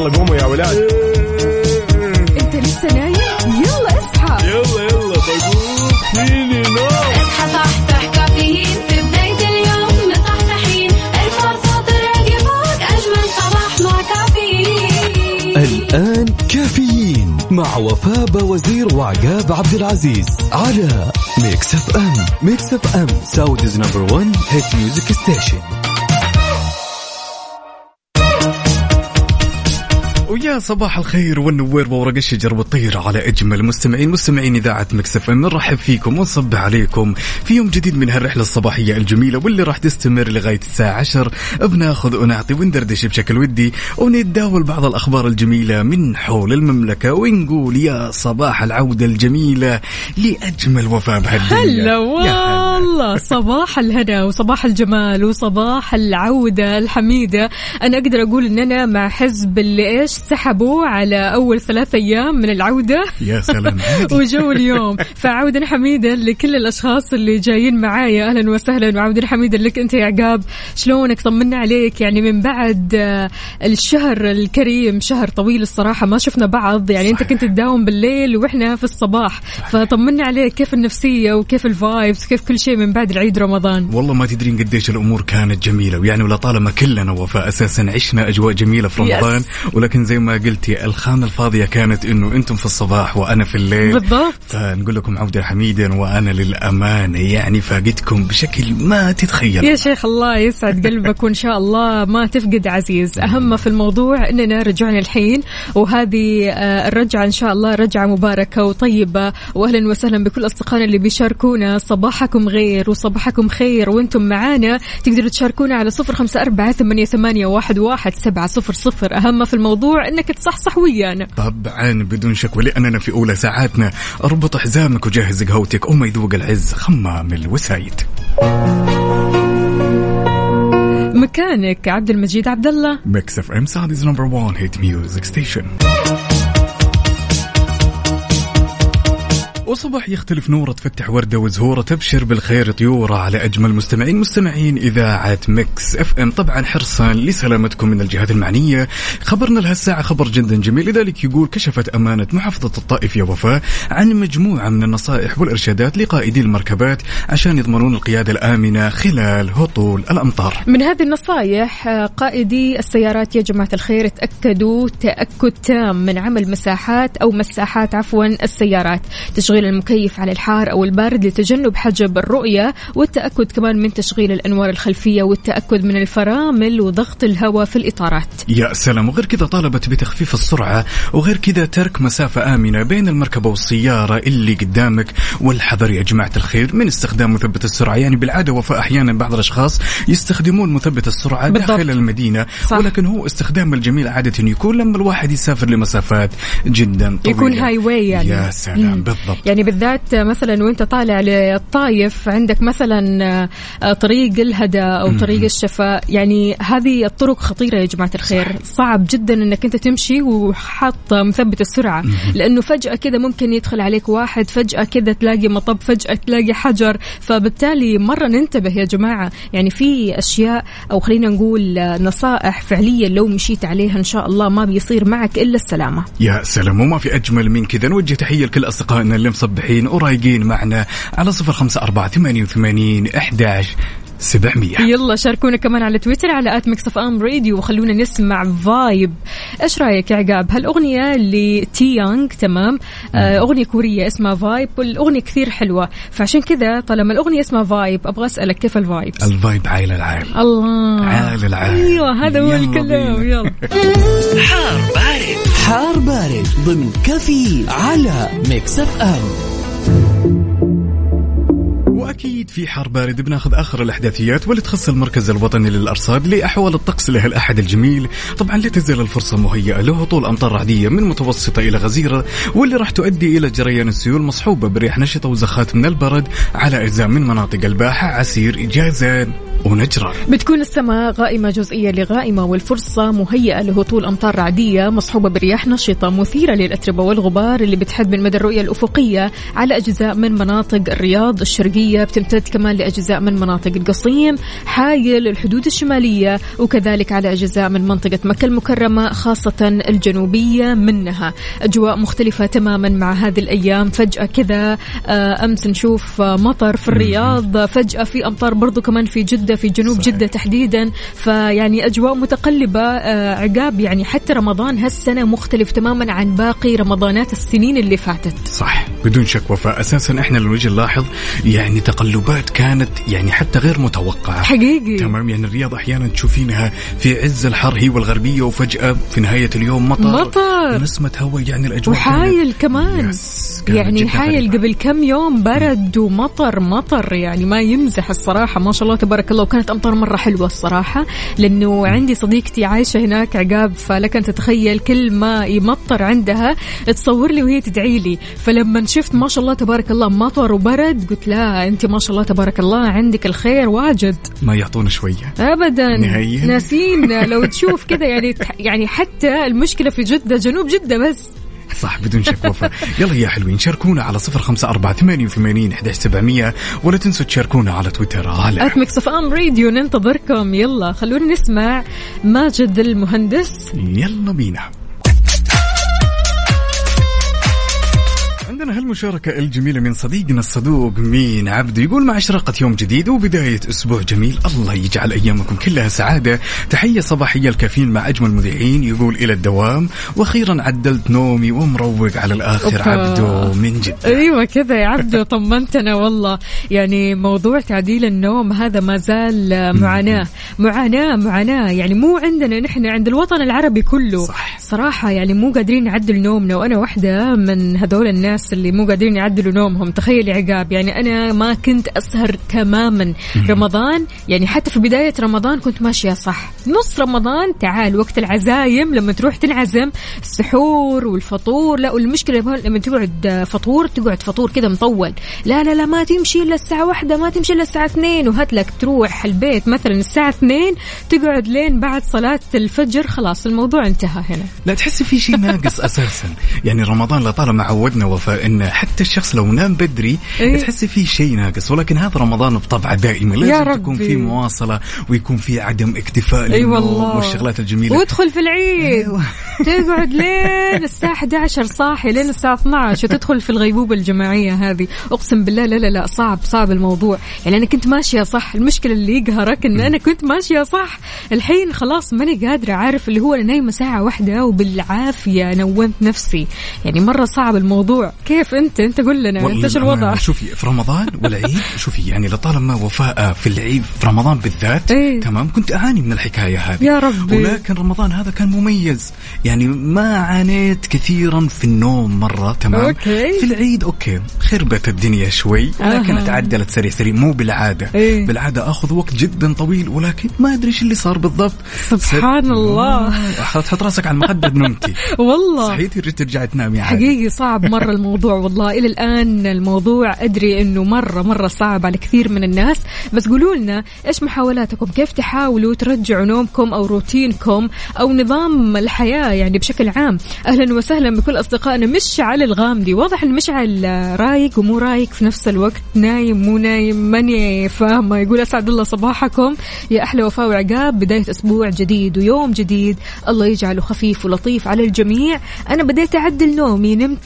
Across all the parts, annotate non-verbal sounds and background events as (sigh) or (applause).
يلا قوموا يا ولاد. انت لسه نايم؟ يلا اصحى. يلا يلا بقوم فيني نو. اصحى صحصح كافيين. في بداية اليوم مصحصحين الفرصة تراقي فوق أجمل صباح مع كافيين. الآن كافيين مع وفاء بوزير وعقاب عبد العزيز على ميكس اف ام ميكس اف ام سعوديز نمبر 1 هيت ميوزك ستيشن ويا صباح الخير والنوير وورق الشجر والطير على أجمل مستمعين مستمعين إذاعة مكسف إم. نرحب فيكم ونصب عليكم في يوم جديد من هالرحلة الصباحية الجميلة واللي راح تستمر لغاية الساعة 10 بناخذ ونعطي وندردش بشكل ودي ونتداول بعض الأخبار الجميلة من حول المملكة ونقول يا صباح العودة الجميلة لأجمل وفاء بهالدنيا. هلا. والله صباح الهنا وصباح الجمال وصباح العودة الحميدة. أنا أقدر أقول إن أنا مع حزب اللي إيش سحبوا على أول ثلاث أيام من العودة؟ يا سلام. (laughs) وجو اليوم. فعودا حميدا لكل الأشخاص اللي جايين معايا. أهلا وسهلا. وعودا حميدا لك أنت يا عقاب. شلونك؟ طمنا عليك. يعني من بعد آه، الشهر الكريم شهر طويل الصراحة ما شفنا بعض. يعني صحيح. كنت تداوم بالليل وإحنا في الصباح. فطمنا عليك. كيف النفسية وكيف الفايبس؟ كيف كل شيء من بعد العيد رمضان. والله ما تدرين قديش الأمور كانت جميلة. ويعني ولطالما كلنا وفاء أساسا عشنا أجواء جميلة في Yes. رمضان. ولكن زي ما قلتي الخانة الفاضية كانت إنه أنتم في الصباح وأنا في الليل. بالضبط. فنقول لكم عودة حميدا وأنا للأمانة. يعني فاقدكم بشكل ما تتخيل يا شيخ الله يسعد قلبك وإن شاء الله ما تفقد عزيز. أهم في الموضوع إننا رجعنا الحين. وهذه آه، الرجعة إن شاء الله رجعة مباركة وطيبة. واهلا وسهلا بكل أصدقائنا اللي بيشاركونا صباحكم غير وصباحكم خير وأنتم معانا. تقدروا تشاركونا على صفر خمسة أربعة ثمانية, ثمانية واحد, واحد سبعة صفر صفر. أهم ما في الموضوع إنك تصحصح ويانا. طبعا بدون شك ولأننا في أولى ساعاتنا. اربط حزامك وجهز قهوتك. وما يذوق العز خمام الوسايد. مكانك عبد المجيد عبد الله. Mix FM Saudi's number 1 hit music station. وصباح يختلف نورة تفتح وردة وزهورة تبشر بالخير طيورة على أجمل مستمعين مستمعين إذاعة Mix FM. طبعا حرصا لسلامتكم من الجهات المعنية. خبرنا لهالساعه خبر جدا جميل لذلك يقول كشفت أمانة محافظة الطائف يا وفاء عن مجموعة من النصائح والإرشادات لقائدي المركبات عشان يضمنون القيادة الآمنة خلال هطول الأمطار. من هذه النصائح قائدي السيارات يا جماعة الخير تأكدوا تأكد تام من عمل مساحات أو مساحات عفوا السيارات. تشغيل المكيف على الحار أو البارد لتجنب حجب الرؤية والتأكد كمان من تشغيل الأنوار الخلفية والتأكد من الفرامل وضغط الهواء في الإطارات. يا سلام. وغير كذا طالبت بتخفيف السرعة وغير كذا ترك مسافة آمنة بين المركبة والسيارة اللي قدامك. والحذر يا جماعة الخير من استخدام مثبت السرعة. يعني بالعادة وفاء أحيانا بعض الأشخاص يستخدمون مثبت السرعة بالضبط. داخل المدينة صح. ولكن هو استخدام الجميل عادة يكون لما الواحد يسافر لمسافات جدا طويلة. يكون هاي واي يعني. يا سلام. مم. بالضبط. يعني بالذات مثلا وأنت طالع للطايف عندك مثلا آه، طريق الهدى أو طريق الشفاء. يعني هذه الطرق خطيرة يا جماعة الخير. صعب جدا إنك أنت تمشي وحاط مثبت السرعة. لأنه فجأة كذا ممكن يدخل عليك واحد فجأة كذا تلاقي مطب فجأة تلاقي حجر. فبالتالي مرة ننتبه يا جماعة. يعني في أشياء أو خلينا نقول آه، نصائح فعليا لو مشيت عليها إن شاء الله ما بيصير معك إلا السلامة. يا سلام وما في أجمل من كذا نوجه تحية لكل أصدقائنا اللي مصبحين ورايقين معنا على صفر خمسة أربعة ثمانية وثمانين أحداش سبعمية. يلا شاركونا كمان على تويتر على at Mix FM Radio وخلونا نسمع vibe إيش رأيك يا عقاب؟ هالأغنية ل Taeyang تمام؟ آه أغنية كورية اسمها vibe والأغنية كثير حلوة. فعشان كذا طالما الأغنية اسمها vibe أبغى أسألك كيف ال vibe ال vibe عال العال الله. عال العال أيوه هذا هو الكلام. يلا. حار بارد. حار بارد ضمن كافيين على Mix FM. واكيد في حار بارد بناخذ آخر الأحداثيات واللي تخص المركز الوطني للأرصاد لأحوال الطقس لهالأحد الجميل. طبعا لا تزال الفرصة مهيئة لهطول أمطار رعديه من متوسطة إلى غزيرة واللي راح تؤدي إلى جريان السيول مصحوبة برياح نشطة وزخات من البرد على أجزاء من مناطق الباحة. عسير وجازان. ونجران بتكون السماء غائمة جزئية لغائمة والفرصة مهيئة لهطول أمطار رعدية مصحوبة برياح نشطة مثيرة للأتربة والغبار اللي بتحد من مدى الرؤية الأفقية على أجزاء من مناطق الرياض الشرقية بتمتد كمان لأجزاء من مناطق القصيم حايل الحدود الشمالية وكذلك على أجزاء من منطقة مكة المكرمة خاصة الجنوبية منها. أجواء مختلفة تماما مع هذه الأيام. فجأة كذا آه، أمس نشوف آه، مطر في الرياض فجأة في أمطار برضو كمان في جدة. في جنوب صحيح. جدة تحديدا. فيعني أجواء متقلبة آه، عقاب يعني حتى رمضان هالسنة مختلف تماما عن باقي رمضانات السنين اللي فاتت. صح. بدون شك وفاء. أساسا إحنا لو نجي نلاحظ يعني تقلبات كانت يعني حتى غير متوقعة. حقيقي. تمام. يعني الرياض أحيانا تشوفينها في عز الحر هي والغربية وفجأة في نهاية اليوم مطر. مطر. نسمة هواء يعني الأجواء وحايل كمان. يس، يعني حايل. قبل كم يوم برد ومطر مطر يعني ما يمزح الصراحة. ما شاء الله تبارك الله. وكانت أمطار مرة حلوة الصراحة لأنه عندي صديقتي عايشة هناك عقاب فلك أن تتخيل كل ما يمطر عندها تصور لي وهي تدعي لي. فلما شفت ما شاء الله تبارك الله مطر وبرد قلت لا أنت ما شاء الله تبارك الله عندك الخير واجد. ما يعطونا شوية. ابدا. نهائياً. ناسين. لو تشوف كذا يعني يعني حتى المشكلة في جدة جنوب جدة بس. صح بدون شك وفاء. يلا يا حلوين شاركونا على صفر خمسة أربعة ثمانية وثمانين أحداش سبعمية ولا تنسوا تشاركونا على تويتر. على at Mix FM Radio ننتظركم. يلا خلونا نسمع ماجد المهندس. يلا بينا. عندنا هالمشاركة الجميلة من صديقنا الصدوق مين عبده. يقول مع إشراقة يوم جديد وبداية أسبوع جميل الله يجعل أيامكم كلها سعادة. تحية صباحية لكافيين مع أجمل مذيعين يقول إلى الدوام. وأخيرا عدلت نومي ومروق على الآخر أوبا. عبده من جد أيوه كذا يا عبدو طمنتنا والله. يعني موضوع تعديل النوم هذا ما زال معاناة. معاناة معاناة. يعني مو عندنا نحن عند الوطن العربي كله. صح. صراحة يعني مو قادرين نعدل نومنا. وأنا واحدة من هذول الناس اللي مو قادرين يعدلوا نومهم. تخيل عقاب يعني أنا ما كنت أسهر تماما. رمضان يعني حتى في بداية رمضان كنت ماشية صح. نص رمضان تعال وقت العزايم لما تروح تنعزم السحور والفطور لا والمشكلة لما تقعد فطور تقعد فطور كذا مطول. لا لا لا ما تمشي إلا الساعة واحدة ما تمشي إلا الساعة اثنين وهات لك تروح البيت مثلا الساعة اثنين تقعد لين بعد صلاة الفجر خلاص الموضوع انتهى هنا. لا تحسي في شيء ناقص أساسا. يعني رمضان لطالما عودنا وفاء إن حتى الشخص لو نام بدري إيه. تحسي في شيء ناقص. ولكن هذا رمضان بطبعه دائما. يا لازم. تكون في مواصلة ويكون في عدم اكتفاء أي والله. والشغلات الجميلة. وادخل في العيد. أيوة. (laughs) تقعد لين الساعة 11 صاحي لين الساعة 12 وتدخل في الغيبوبة الجماعية هذه. أقسم بالله لا لا لا صعب صعب الموضوع. يعني أنا كنت ماشية صح. المشكلة اللي يقهرك إن أنا كنت ماشية صح. الحين خلاص ماني قادرة عارف اللي هو أنا نايمة ساعة واحدة وبالعافية نومت نفسي. يعني مرة صعب الموضوع. كيف أنت أنت قول لنا إيش للأمانة الوضع شوفي في رمضان والعيد (laughs) شوفي يعني لطالما وفاء في العيد في رمضان بالذات إيه. تمام كنت أعاني من الحكاية هذه يا ربي. ولكن رمضان هذا كان مميز يعني ما عانيت كثيرا في النوم مرة تمام أوكي. في العيد أوكي خربت الدنيا شوي ولكن أها. تعدلت سريع سريع مو بالعادة إيه. بالعادة آخذ وقت جدا طويل ولكن ما أدري إيش اللي صار بالضبط سبحان ست- الله. آه، تحط راسك على المخدة نمتي (laughs) والله صحيتي ترجعي تنامي عادي حقيقي صعب مرة الموضوع والله إلى الآن الموضوع أدري أنه مرة مرة صعب على كثير من الناس بس قولوا لنا إيش محاولاتكم؟ كيف تحاولوا ترجعوا نومكم أو روتينكم أو نظام الحياة يعني بشكل عام؟ أهلا وسهلا بكل أصدقائنا. مشعل الغامدي. واضح أن مشعل رايق ومو رايق في نفس الوقت. نايم مو نايم؟ ماني فاهمة يقول أسعد الله صباحكم. يا أحلى وفاء وعقاب. بداية أسبوع جديد ويوم جديد. الله يجعله خفيف ولطيف على الجميع. أنا بديت أعدل نومي. نمت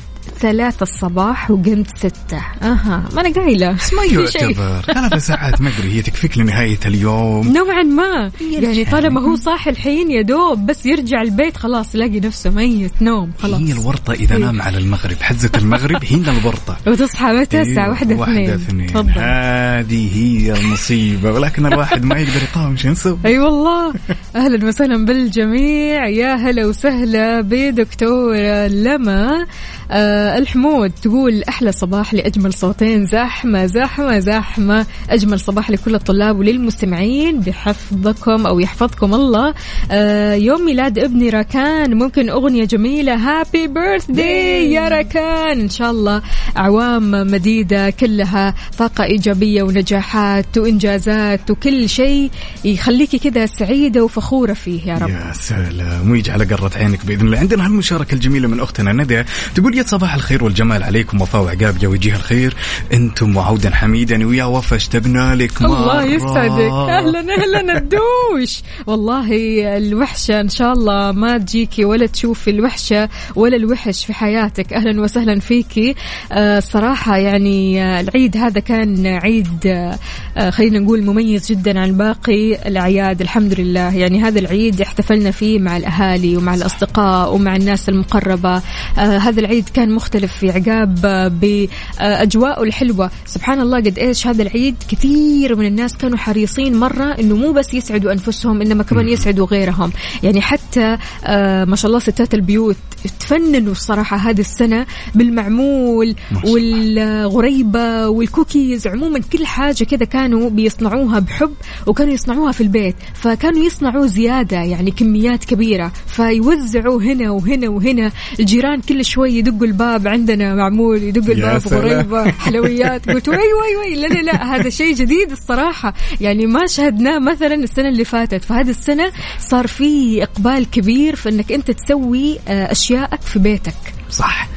ثلاثة الصباح وقمت ستة. أها ما أنا قايلة. ما في شيء. يعتبر. ثلاث ساعات ما أدري هي تكفيك لنهاية اليوم. نوعا ما. يعني. طالما هو صاحي الحين يا دوب بس يرجع البيت خلاص يلاقي نفسه ميت نوم خلاص. هي الورطة إذا نام على المغرب. حزة المغرب هنا الورطة. (laughs) وتصحى متى؟ الساعة أيوة، واحدة واحدة اثنين. اثنين. تفضل. هذه هي المصيبة. ولكن الواحد ما يقدر يقاوم شو نسوي؟ أي والله. أهلا وسهلا بالجميع. يا هلا وسهلا بدكتورة لما آه الحمود تقول أحلى صباح لأجمل صوتين زحمة زحمة زحمة. أجمل صباح لكل الطلاب وللمستمعين. بحفظكم أو يحفظكم الله. آه يوم ميلاد ابني راكان. ممكن أغنية جميلة. هابي بيرث داي يا راكان. إن شاء الله أعوام مديدة كلها طاقة إيجابية ونجاحات وإنجازات وكل شيء يخليكي كذا سعيدة وفخورة فيه يا رب. يا سلام. ويجي على قرة عينك بإذن الله. عندنا هالمشاركة الجميلة من أختنا ندى. تقول يا صباح الخير والجمال عليكم وفاء وعقاب يا وجيه الخير. أنتم وعودا حميدا ويا وفا اشتقنا لك مرة. الله يسعدك. أهلا أهلا الدوش. والله الوحشة إن شاء الله ما تجيكي ولا تشوفي الوحشة ولا الوحش في حياتك. أهلا وسهلا فيكي. آه، الصراحه يعني آه، العيد هذا كان عيد آه، آه، خلينا نقول مميز جدا عن باقي الأعياد. الحمد لله. يعني هذا العيد احتفلنا فيه مع الأهالي ومع الأصدقاء ومع الناس المقربة. آه، هذا العيد كان مختلف في عقاب آه، باجواءه الحلوة. سبحان الله قد إيش هذا العيد كثير من الناس كانوا حريصين مرة إنه مو بس يسعدوا أنفسهم إنما كمان يسعدوا غيرهم. يعني حتى آه، ما شاء الله ستات البيوت تفننوا الصراحة هذه السنة بالمعمول. والغريبة والكوكيز. عموما كل حاجة كذا كانوا بيصنعوها بحب وكانوا يصنعوها في البيت. فكانوا يصنعوا زيادة يعني كميات كبيرة. فيوزعوا هنا وهنا وهنا. الجيران كل شوي يدقوا الباب عندنا معمول يا الباب. غريبة حلويات. (laughs) قلت وي وي وي لا لا لا هذا شيء جديد الصراحة. يعني ما شهدناه مثلا السنة اللي فاتت. فهذه السنة صار في إقبال كبير في إنك أنت تسوي آه، اشيائك في بيتك. صح.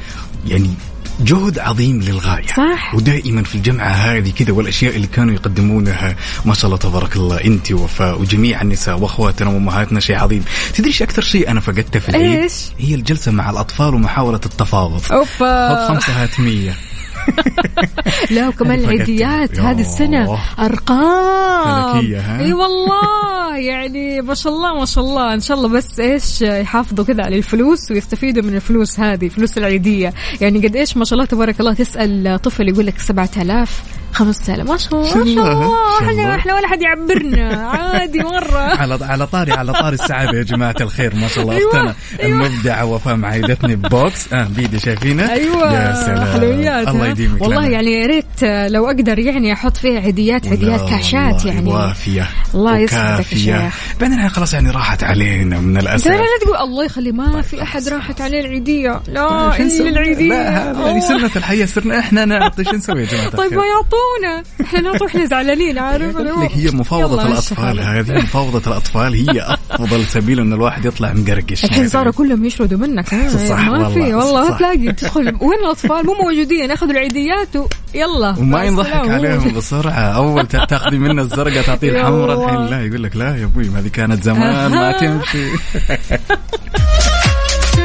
يعني جهد عظيم للغاية. صح. ودائما في الجمعة هذه كذا والأشياء اللي كانوا يقدمونها. ما شاء الله تبارك الله أنت وفاء وجميع النساء وأخواتنا وأمهاتنا شيء عظيم. تدري أكثر شيء أنا فقدته في العيد؟ إيش؟ هي الجلسة مع الأطفال ومحاولة التفاوض. خذ اوبا خمسة هات مية لا وكمان. العيديات. هذه السنة أرقام؟ إي والله يعني ما شاء الله ما شاء الله إن شاء الله بس إيش يحافظوا كذا على الفلوس ويستفيدوا من الفلوس هذه فلوس العيدية يعني قد إيش ما شاء الله تبارك الله تسأل طفل يقول لك 7000 5000 ما شاء الله ما شاء الله. إحنا إحنا ولا حد يعبرنا (laughs) عادي مرة على على طاري على طاري السعادة يا جماعة الخير ما شاء الله أيوة، أختنا أيوة. المبدعة وفاء معايدتني ببوكس آه بيدي شايفينه أيوه يا سلام حلويات الله؟ يديمك والله لنا. يعني يا ريت لو أقدر يعني أحط فيها عيديات عيديات كاشات يعني وافية الله يسعدك يا. شيخ. بعدين خلاص يعني راحت علينا من الأسف لا لا تقول الله يخلي ما في أحد راحت عليه العيدية لا؟ الا العيدية لا هذا يعني. سنة الحياة صرنا إحنا نعطي شو نسوي يا جماعة طيب؟ ما يعطونا إحنا نعطوا إحنا زعلانين عارف؟ لك هي مفاوضة يلا الأطفال هذه مفاوضة الأطفال هي أفضل سبيل إن الواحد يطلع مقرقش. الحين صاروا كلهم يشردوا منك صح ما في والله. تلاقي تدخل. وين الأطفال؟ مو موجودين أخذوا العيديات ويلا وما ينضحك. عليهم بسرعة. أول تا- تاخذي منه الزرقاء تعطيه الحمراء. الحين. لا يقول لك لا يا أبوي ما هذه كانت زمان ما أها. (laughs)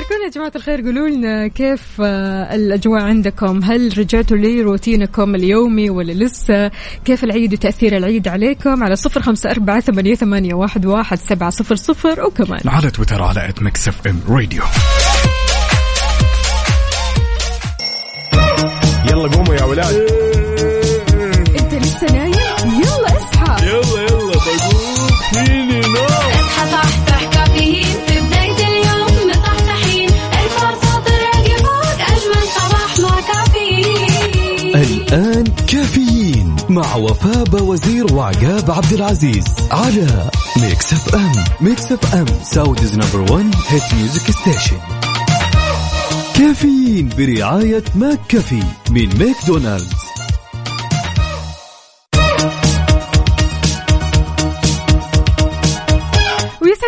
شاركونا يا جماعة الخير. قولوا لنا كيف آه، الأجواء عندكم؟ هل رجعتوا لروتينكم اليومي ولا لسه؟ كيف العيد وتأثير العيد عليكم؟ على صفر خمسة أربعة ثمانية, ثمانية واحد, واحد سبعة صفر صفر وكمان. على تويتر على at Mix FM Radio يلا قوموا يا ولاد. الآن كافيين مع وفاء وزير وعقاب عبد العزيز على Mix FM Mix FM Saudi's number 1 hit music station كافيين برعاية McCafé من ماكدونالدز.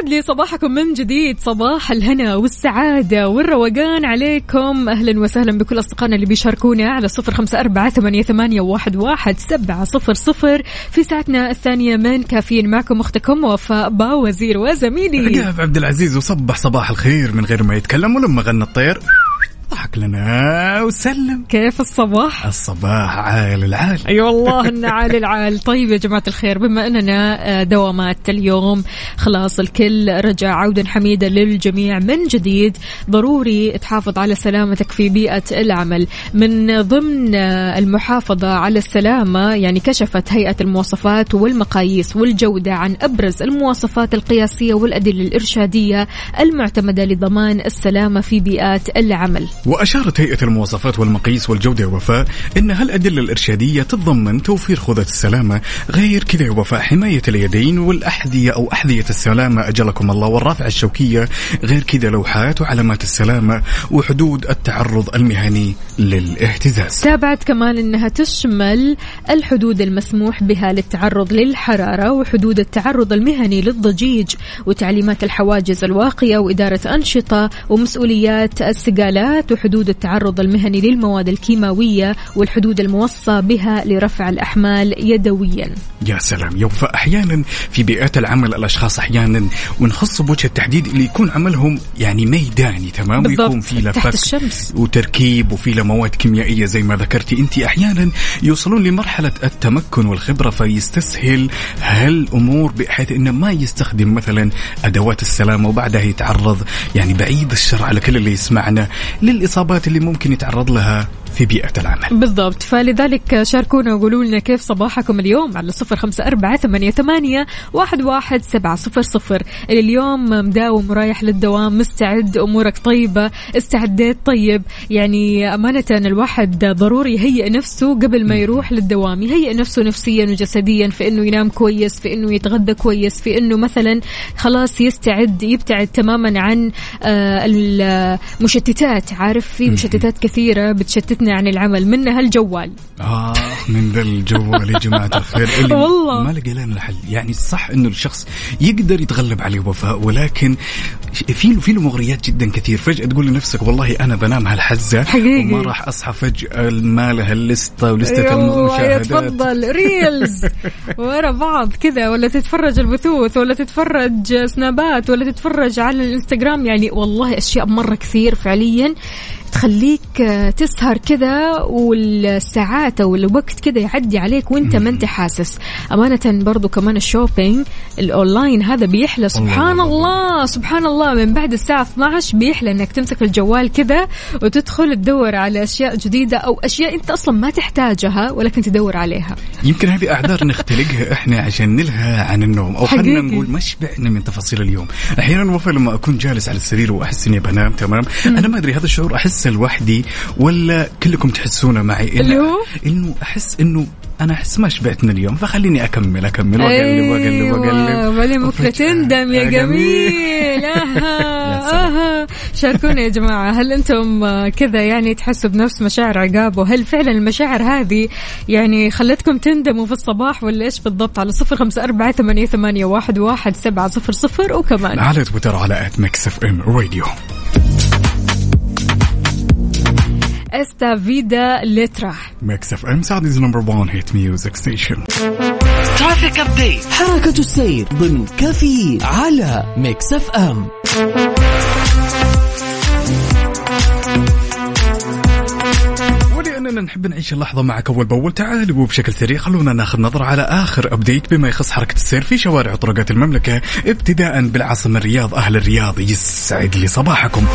ويسعد لي صباحكم من جديد. صباح الهنا والسعادة والروقان عليكم. أهلا وسهلا بكل أصدقائنا اللي بيشاركونا على صفر خمسة أربعة ثمانية, واحد, واحد سبعة صفر صفر في ساعتنا الثانية من كافيين معكم أختكم وفاء با وزير وزميلي. عبد العزيز وصبح صباح الخير من غير ما يتكلم ولما غنى الطير. صباحك لنا وسلم. كيف الصباح؟ الصباح عال العال. أي أيوة والله إن عال العال. طيب يا جماعة الخير بما أننا آه، دوامات اليوم خلاص الكل رجع عودا حميدا للجميع من جديد ضروري تحافظ على سلامتك في بيئة العمل. من ضمن آه، المحافظة على السلامة يعني كشفت هيئة المواصفات والمقاييس والجودة عن أبرز المواصفات القياسية والأدلة الإرشادية المعتمدة لضمان السلامة في بيئات العمل. وأشارت هيئة المواصفات والمقاييس والجودة وفاء أن هالأدلة الإرشادية تتضمن توفير خوذة السلامة غير كذا وفاء حماية اليدين والأحذية أو أحذية السلامة أجلكم الله والرافعة الشوكية غير كذا لوحات وعلامات السلامة وحدود التعرض المهني للاهتزاز. تابعت كمان إنها تشمل الحدود المسموح بها للتعرض للحرارة وحدود التعرض المهني للضجيج وتعليمات الحواجز الواقية وإدارة أنشطة ومسؤوليات السقالات وحدود التعرض المهني للمواد الكيماوية والحدود الموصى بها لرفع الأحمال يدويا. يا سلام. يا وفاء أحيانا في بيئات العمل الأشخاص أحيانا ونخص بوجه التحديد اللي يكون عملهم يعني ميداني تمام؟ بالضبط، ويكون في له تحت فك الشمس. وتركيب وفي مواد كيميائية زي ما ذكرتي أنت. أحيانا يوصلون لمرحلة التمكن والخبرة فيستسهل هالأمور بحيث أنه ما يستخدم مثلا أدوات السلامة وبعدها يتعرض يعني بعيد الشر على كل اللي يسمعنا. للإصابات اللي ممكن يتعرض لها في بيئة العمل. بالضبط. فلذلك شاركونا وقولوا لنا كيف صباحكم اليوم على صفر خمسة أربعة ثمانية, ثمانية واحد, واحد سبعة صفر صفر. اليوم مداوم رايح للدوام مستعد أمورك طيبة استعديت طيب. يعني أمانة الواحد ضروري يهيئ نفسه قبل ما يروح للدوام يهيئ نفسه نفسيا وجسديا في أنه ينام كويس في أنه يتغدى كويس في أنه مثلا خلاص يستعد يبتعد تماما عن آه، المشتتات. عارف في مشتتات كثيرة بتشتتنا عن العمل منها الجوال آه من ذا الجوال يا جماعة الخير. اللي (laughs) والله. ما لقى لنا الحل يعني صح إنه الشخص يقدر يتغلب عليه وفاء ولكن في له في له مغريات جدا كثير. فجأة تقول لنفسك والله أنا بنام هالحزة حقيقي. وما راح أصحى فجأة ما لها اللستة ولستة يلا المشاهدات. تفضل (laughs) reels. ورا بعض كذا ولا تتفرج البثوث ولا تتفرج سنابات ولا تتفرج على الإنستغرام. يعني والله أشياء مرة كثير فعليا. تخليك آه، تسهر كذا والساعات أو الوقت كذا يعدي عليك وأنت ما أنت حاسس. أمانة برضو كمان ال shopping ال online هذا بيحلى سبحان الله سبحان الله من بعد الساعة 12 بيحلى إنك تمسك الجوال كذا وتدخل تدور على أشياء جديدة أو أشياء أنت أصلا ما تحتاجها ولكن تدور عليها. يمكن هذه أعذار نختلقها إحنا عشان نلهى عن النوم أو خلينا. نقول ما شبعنا من تفاصيل اليوم. أحيانا وفا لما أكون جالس على السرير وأحس إني بنام تمام؟ أنا ما أدري هذا الشعور لوحدي ولا كلكم تحسونه معي؟ إن- اللي هو؟ إنه أحس إنه أنا أحس ما شبعت من اليوم فخليني أكمل أكمل وأقلب وأقلب وأقلب. بعدين بكره وفجأة تندم يا جميل. (laughs) أها. شاركونا يا جماعة هل أنتم كذا يعني تحسوا بنفس مشاعر عقاب؟ وهل فعلا المشاعر هذه يعني خلتكم تندموا في الصباح ولا إيش بالضبط؟ على صفر خمسة أربعة ثمانية, ثمانية واحد, واحد سبعة صفر صفر وكمان. على تويتر على at Mix FM Radio استا فيدا لترا Mix FM Saudi's number 1 hit music station traffic update حركة السير ضمن كافيين على Mix FM ولأننا نحب نعيش اللحظة معك أول بأول. تعالوا وبشكل سريع خلونا ناخذ نظرة على آخر update بما يخص حركة السير في شوارع وطرقات المملكة ابتداء بالعاصمة الرياض أهل الرياض. يسعد لي صباحكم.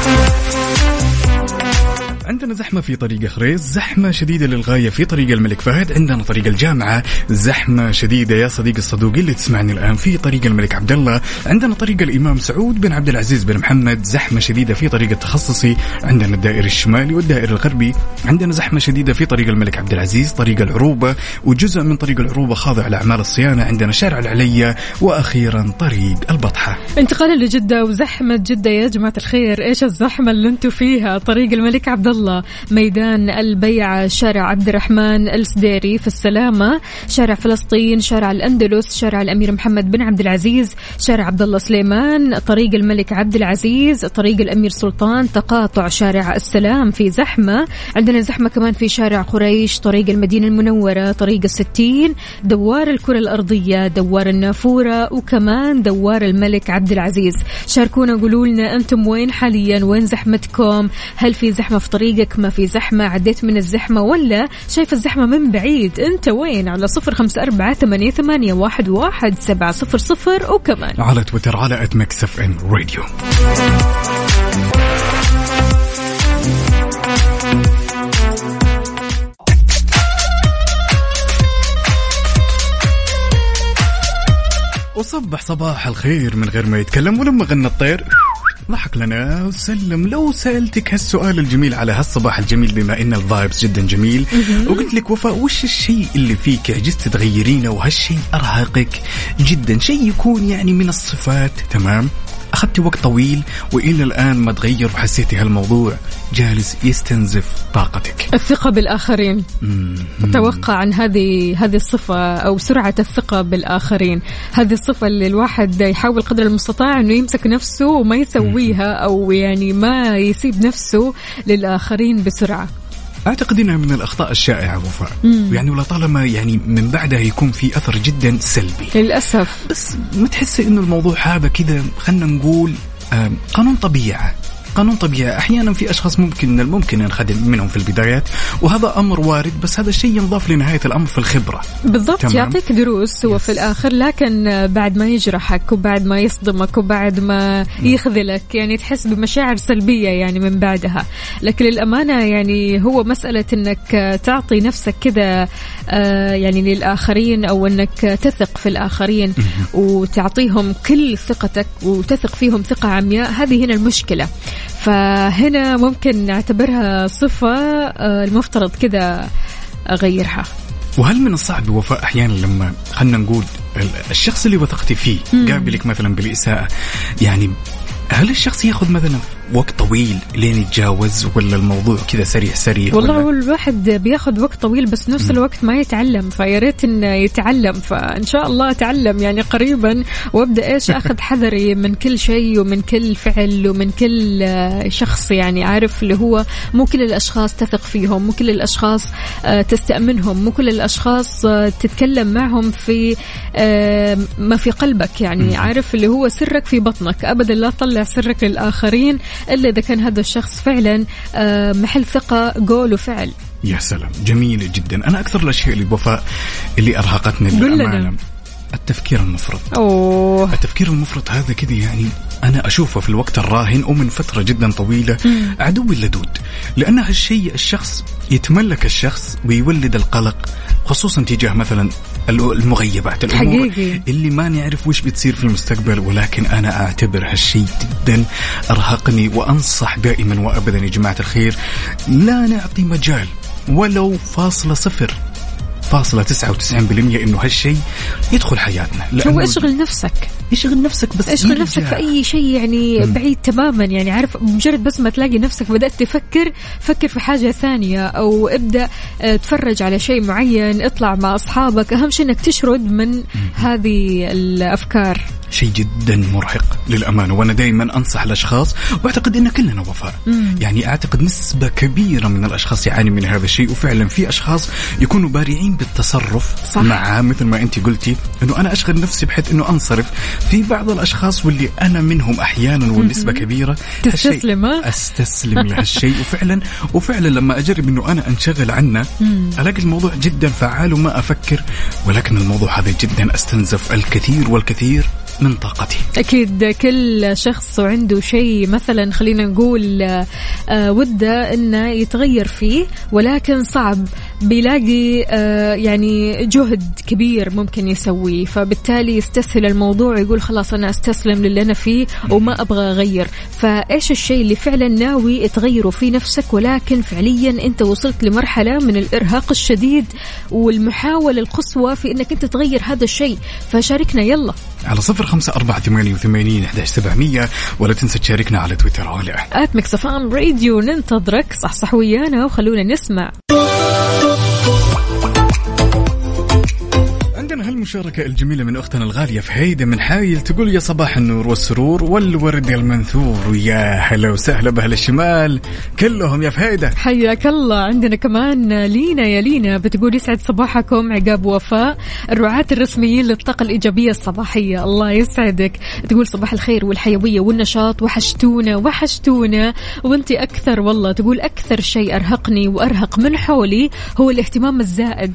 عندنا زحمة في طريق خريز زحمة شديدة للغاية في طريق الملك فهد عندنا طريق الجامعة زحمة شديدة يا صديقي الصدوقي اللي تسمعني الآن في طريق الملك عبد الله عندنا طريق الإمام سعود بن عبد العزيز بن محمد زحمة شديدة في طريق التخصصي عندنا الدائري الشمالي والدائري الغربي عندنا زحمة شديدة في طريق الملك عبد العزيز طريق العروبة وجزء من طريق العروبة خاضع لأعمال الصيانة عندنا شارع العلية وأخيرا طريق البطحة. انتقالا لجدة وزحمة جدة يا جماعة الخير إيش الزحمة اللي أنتم فيها؟ طريق الملك عبد الله. ميدان البيعة شارع عبد الرحمن السديري في السلامة شارع فلسطين شارع الأندلس شارع الأمير محمد بن عبد العزيز شارع عبد الله سليمان طريق الملك عبد العزيز طريق الأمير سلطان تقاطع شارع السلام في زحمة. عندنا زحمة كمان في شارع قريش طريق المدينة المنورة طريق الستين دوار الكرة الأرضية دوار النافورة وكمان دوار الملك عبد العزيز. شاركونا قولوا لنا أنتم وين حاليا؟ وين زحمتكم؟ هل في زحمة في طريق طريقك؟ ما في زحمة؟ عديت من الزحمة ولا شايف الزحمة من بعيد؟ أنت وين؟ على صفر خمسة أربعة ثمانية, ثمانية واحد, واحد سبعة صفر صفر وكمان. على تويتر على at Mix FM Radio وصبح صباح الخير من غير ما يتكلم ولما غنى الطير. ضحك لنا وسلم لو سألتك هالسؤال الجميل على هالصباح الجميل بما إن الفايبس جدا جميل وقلت لك وفاء وش الشيء اللي فيك عجزت تغيرينه؟ وهالشيء أرهقك جدا شيء يكون يعني من الصفات تمام؟ أخذتي وقت طويل وإلى الآن ما تغير وحسيتي هالموضوع. جالس يستنزف طاقتك. الثقة بالآخرين. أتوقع عن هذه هذه الصفة أو سرعة الثقة بالآخرين. هذه الصفة اللي الواحد يحاول قدر المستطاع أنه يمسك نفسه وما يسويها أو يعني ما يسيب نفسه للآخرين بسرعة. اعتقد انها من الأخطاء الشائعة وفاء يعني ولطالما يعني من بعدها يكون في أثر جدا سلبي. للأسف. بس ما تحسي إنه الموضوع هذا كذا خلينا نقول قانون طبيعة. قانون طبيعي. أحيانا في أشخاص ممكن من الممكن ننخدم منهم في البدايات وهذا أمر وارد بس هذا الشيء ينضاف لنهاية الأمر في الخبرة. بالضبط تمام. يعطيك دروس هو في الآخر لكن بعد ما يجرحك وبعد ما يصدمك وبعد ما يخذلك يعني تحس بمشاعر سلبية يعني من بعدها. لكن للأمانة يعني هو مسألة أنك تعطي نفسك كذا آه، يعني للآخرين أو أنك تثق في الآخرين وتعطيهم كل ثقتك وتثق فيهم ثقة عمياء هذه هنا المشكلة. فهنا ممكن نعتبرها صفة آه، المفترض كذا أغيرها. وهل من الصعب وفاء أحيانا لما خلينا نقول ال- الشخص اللي وثقتي فيه قابلك مثلا بالإساءة يعني هل الشخص ياخذ مثلا وقت طويل لين يتجاوز ولا الموضوع كذا سريع سريع؟ والله ولا؟ هو الواحد بياخذ وقت طويل بس نفس الوقت ما يتعلم فيا ريت إنه يتعلم فإن شاء الله أتعلم. يعني قريبا وأبدأ إيش؟ (laughs) أخذ حذري من كل شيء ومن كل فعل ومن كل آه، شخص يعني عارف اللي هو مو كل الأشخاص تثق فيهم مو كل الأشخاص آه، تستأمنهم مو كل الأشخاص آه، تتكلم معهم في ما في قلبك. يعني عارف اللي هو سرك في بطنك. ابدا لا تطلع سرك للآخرين. إلا إذا كان هذا الشخص فعلا آه، محل ثقة قول وفعل. يا سلام. جميل جدا. أنا أكثر الأشياء اللي وفاء اللي لنا. للأمانة. التفكير المفرط. أوه. التفكير المفرط هذا كذا يعني أنا أشوفه في الوقت الراهن ومن فترة جدا طويلة عدوي اللدود. لأن هالشيء الشخص يتملك الشخص ويولد القلق خصوصا تجاه مثلا المغيبات الأمور حقيقي. اللي ما نعرف وش بتصير في المستقبل. ولكن أنا أعتبر هالشيء جدا أرهقني وأنصح دائما وابدا يا جماعة الخير لا نعطي مجال ولو فاصلة صفر فاصلة تسعة وتسعين بالمية إنه هالشيء يدخل حياتنا. هو اشغل نفسك. اشغل نفسك بس اشغل يرجع. نفسك في أي شيء يعني بعيد تماما. يعني عارف مجرد بس ما تلاقي نفسك بدأت تفكر فكر في حاجة ثانية أو ابدأ آه، تفرج على شيء معين اطلع مع أصحابك. أهم شيء إنك تشرد من هذه الأفكار. شيء جدا مرهق للأمانة وأنا دائما أنصح الأشخاص وأعتقد أن كلنا وفاء. يعني أعتقد نسبة كبيرة من الأشخاص يعاني من هذا الشيء وفعلا في أشخاص يكونوا بارعين بالتصرف صح. مع مثل ما أنت قلتي أنه أنا أشغل نفسي بحيث أنه أنصرف. في بعض الأشخاص واللي أنا منهم أحيانا والنسبة كبيرة هالشيء تستسلم،؟ أستسلم (laughs) لهالشيء. وفعلا وفعلا لما أجرب إنه أنا أنشغل عنه ألاقي الموضوع جدا فعال وما أفكر ولكن الموضوع هذا جدا أستنزف الكثير والكثير من طاقتي. أكيد كل شخص وعنده شيء مثلا خلينا نقول آه، وده إنه يتغير فيه ولكن صعب. بيلاقي آه، يعني جهد كبير ممكن يسويه فبالتالي يستسهل الموضوع ويقول خلاص أنا أستسلم للي أنا فيه وما أبغى أغير. فإيش الشيء اللي فعلا ناوي تغيره في نفسك؟ ولكن فعليا أنت وصلت لمرحلة من الإرهاق الشديد والمحاولة القصوى في أنك أنت تغير هذا الشيء. فشاركنا يلا. على صفر خمسة أربعة ثمانية وثمانين سبعمية. ولا تنسى تشاركنا على تويتر. على آت ام راديو ننتظرك. صح صح ويانا وخلونا نسمع. عندنا هالمشاركة الجميلة من أختنا الغالية فهيدة من حايل تقول يا صباح النور والسرور والورد المنثور. ويا هلا وسهلا بأهل الشمال. كلهم يا فهيدة. حياك الله. عندنا كمان لينا يا لينا بتقول يسعد صباحكم. عقاب وفاء. الرعاة الرسميين للطاقة الإيجابية الصباحية. الله يسعدك. تقول صباح الخير والحيوية والنشاط. وحشتونا وحشتونا. وانت أكثر والله تقول أكثر شيء أرهقني وأرهق من حولي هو الاهتمام الزائد.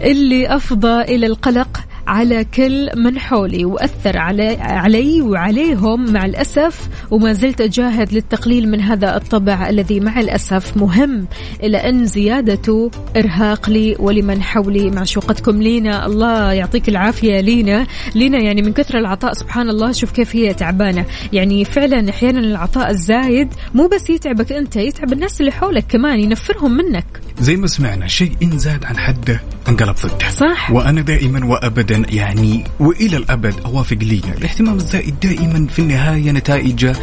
اللي أفضى إلى القلق على كل من حولي وأثر علي, علي وعليهم مع الأسف. وما زلت أجاهد للتقليل من هذا الطبع الذي مع الأسف مهم. إلى أن زيادته إرهاق لي ولمن حولي. معشوقتكم لينا. الله يعطيك العافية لينا. لينا يعني من كثر العطاء. سبحان الله. شوف كيف هي تعبانة. يعني فعلا أحيانا العطاء الزايد مو بس يتعبك أنت يتعب الناس اللي حولك كمان. ينفرهم منك. زي ما سمعنا شيء إن زاد عن حده انقلب ضده. صح. وأنا دائما وأبدا يعني وإلى الأبد أوافق لينا الاهتمام الزائد دائما في النهاية نتائجه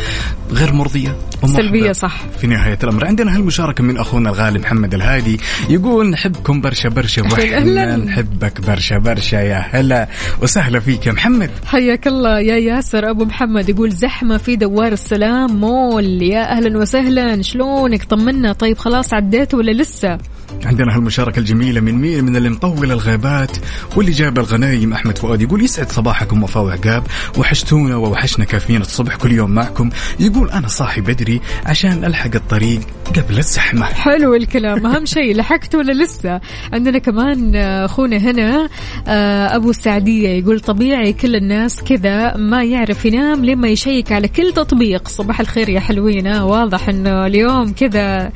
غير مرضية ومحبطة سلبية صح. في نهاية الأمر. عندنا هالمشاركة من أخونا الغالي محمد الهادي يقول نحبكم برشا برشا أهلاً. نحبك برشا برشا يا هلا وسهلا فيك يا محمد. حياك الله يا ياسر. أبو محمد يقول زحمة في دوار السلام مول. يا أهلا وسهلا. شلونك؟ طمنا. طيب خلاص عديت ولا لسه؟ عندنا هالمشاركة الجميلة من مين من اللي مطول الغابات واللي جاب الغنايم. أحمد فؤاد يقول يسعد صباحكم وفاء وعقاب وحشتونا ووحشنا كافيين الصبح كل يوم معكم. يقول أنا صاحي بدري عشان ألحق الطريق قبل الزحمة. حلو الكلام. أهم شيء لحقت ولا لسه؟ عندنا كمان أخونا هنا آه، أبو السعدية يقول طبيعي كل الناس كذا ما يعرف ينام لما يشيك على كل تطبيق. صباح الخير يا حلوين. آه، واضح إنه اليوم كذا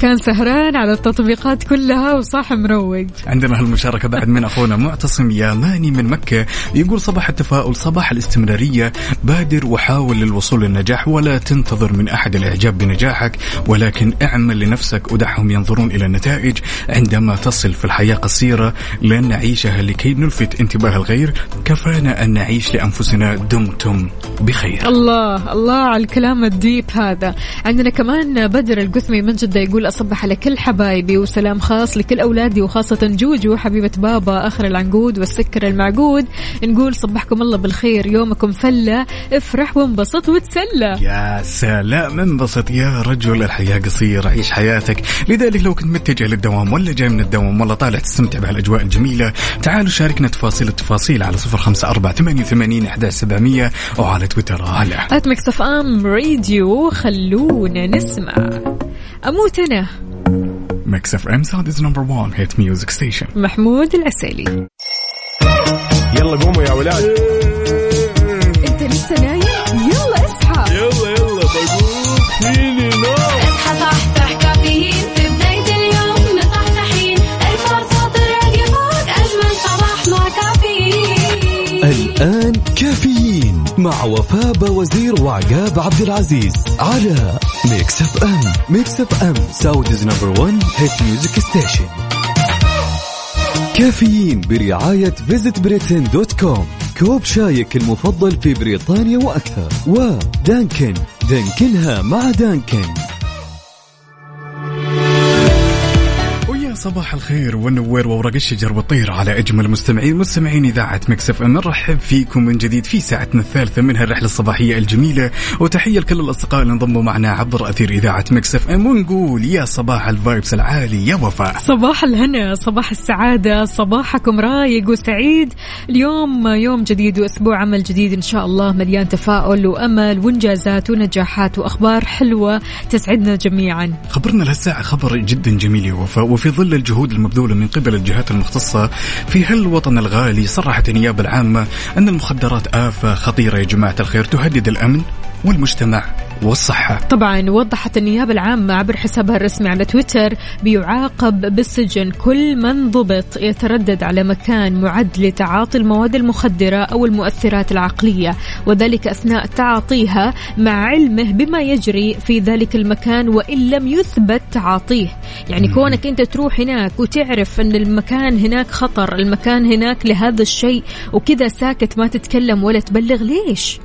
كان سهران على التطبيقات كلها وصاح مروق عندنا هالمشاركة بعد من أخونا معتصم ياماني من مكة يقول صباح التفاؤل صباح الاستمرارية بادر وحاول للوصول للنجاح ولا تنتظر من أحد الإعجاب بنجاحك ولكن اعمل لنفسك ودعهم ينظرون إلى النتائج. عندما تصل في الحياة قصيرة لن نعيشها لكي نلفت انتباه الغير. كفانا أن نعيش لأنفسنا دمتم بخير. الله الله على الكلام الديب هذا. عندنا كمان بدر القثمي من جدة يقول أصبح على كل حبايبي وسلام خاص لكل أولادي وخاصة جوجو حبيبة بابا آخر العنقود والسكر المعقود. نقول صبحكم الله بالخير يومكم فلة افرح وانبسط وتسلى. يا سلام انبسط يا رجل الحياة قصيرة عيش حياتك. لذلك لو كنت متجه للدوام ولا جاي من الدوام ولا طالع تستمتع بهالأجواء الجميلة تعالوا شاركنا تفاصيل التفاصيل على صفر خمسة أربعة ثمانية وثمانين أحداش سبعمية وعلى تويتر على FM Radio خلونا نسمع. أموت أنا Mix FM Saudi's number 1 hit music station محمود العسيلي يلا قوموا يا ولاد. أنت لسه نايم؟ يلا اصحى. يلا يلا بقوم فيني نو اصحى صحصح كافيين. في بداية اليوم مصحصحين الفرصة تراقي فوق أجمل صباح مع كافيين. الآن كافيين. مع وفاء باوزير وعقاب عبد العزيز على Mix FM Mix FM Saudi's number 1 hit music station كافيين برعاية Visit Britain dot com كوب شايك المفضل في بريطانيا وأكثر. ودانكن. دانكنها مع دانكن. صباح الخير والنوير وورق الشجر والطير على أجمل مستمعين مستمعين إذاعة Mix FM. نرحب فيكم من جديد في ساعتنا الثالثة من هالرحله الصباحية الجميلة. وتحية لكل الأصدقاء اللي انضموا معنا عبر أثير إذاعة Mix FM. ونقول يا صباح ال vibes العالي يا وفاء. صباح الهنا صباح السعادة صباحكم رايق وسعيد. اليوم يوم جديد وأسبوع عمل جديد إن شاء الله مليان تفاؤل وأمل وإنجازات ونجاحات وأخبار حلوة تسعدنا جميعا. خبرنا لهالساعة خبر جدا جميل يا وفاء. وفي ظل الجهود المبذولة من قبل الجهات المختصة في هالوطن الغالي صرحت النيابة العامة أن المخدرات آفة خطيرة يا جماعة الخير تهدد الأمن والمجتمع؟ والصحة. طبعا وضحت النيابة العامة عبر حسابها الرسمي على تويتر بيعاقب بالسجن كل من ضبط يتردد على مكان معد لتعاطي المواد المخدرة أو المؤثرات العقلية وذلك أثناء تعاطيها مع علمه بما يجري في ذلك المكان وإن لم يثبت تعاطيه. يعني كونك أنت تروح هناك وتعرف أن المكان هناك خطر المكان هناك لهذا الشيء وكذا ساكت ما تتكلم ولا تبلغ ليش؟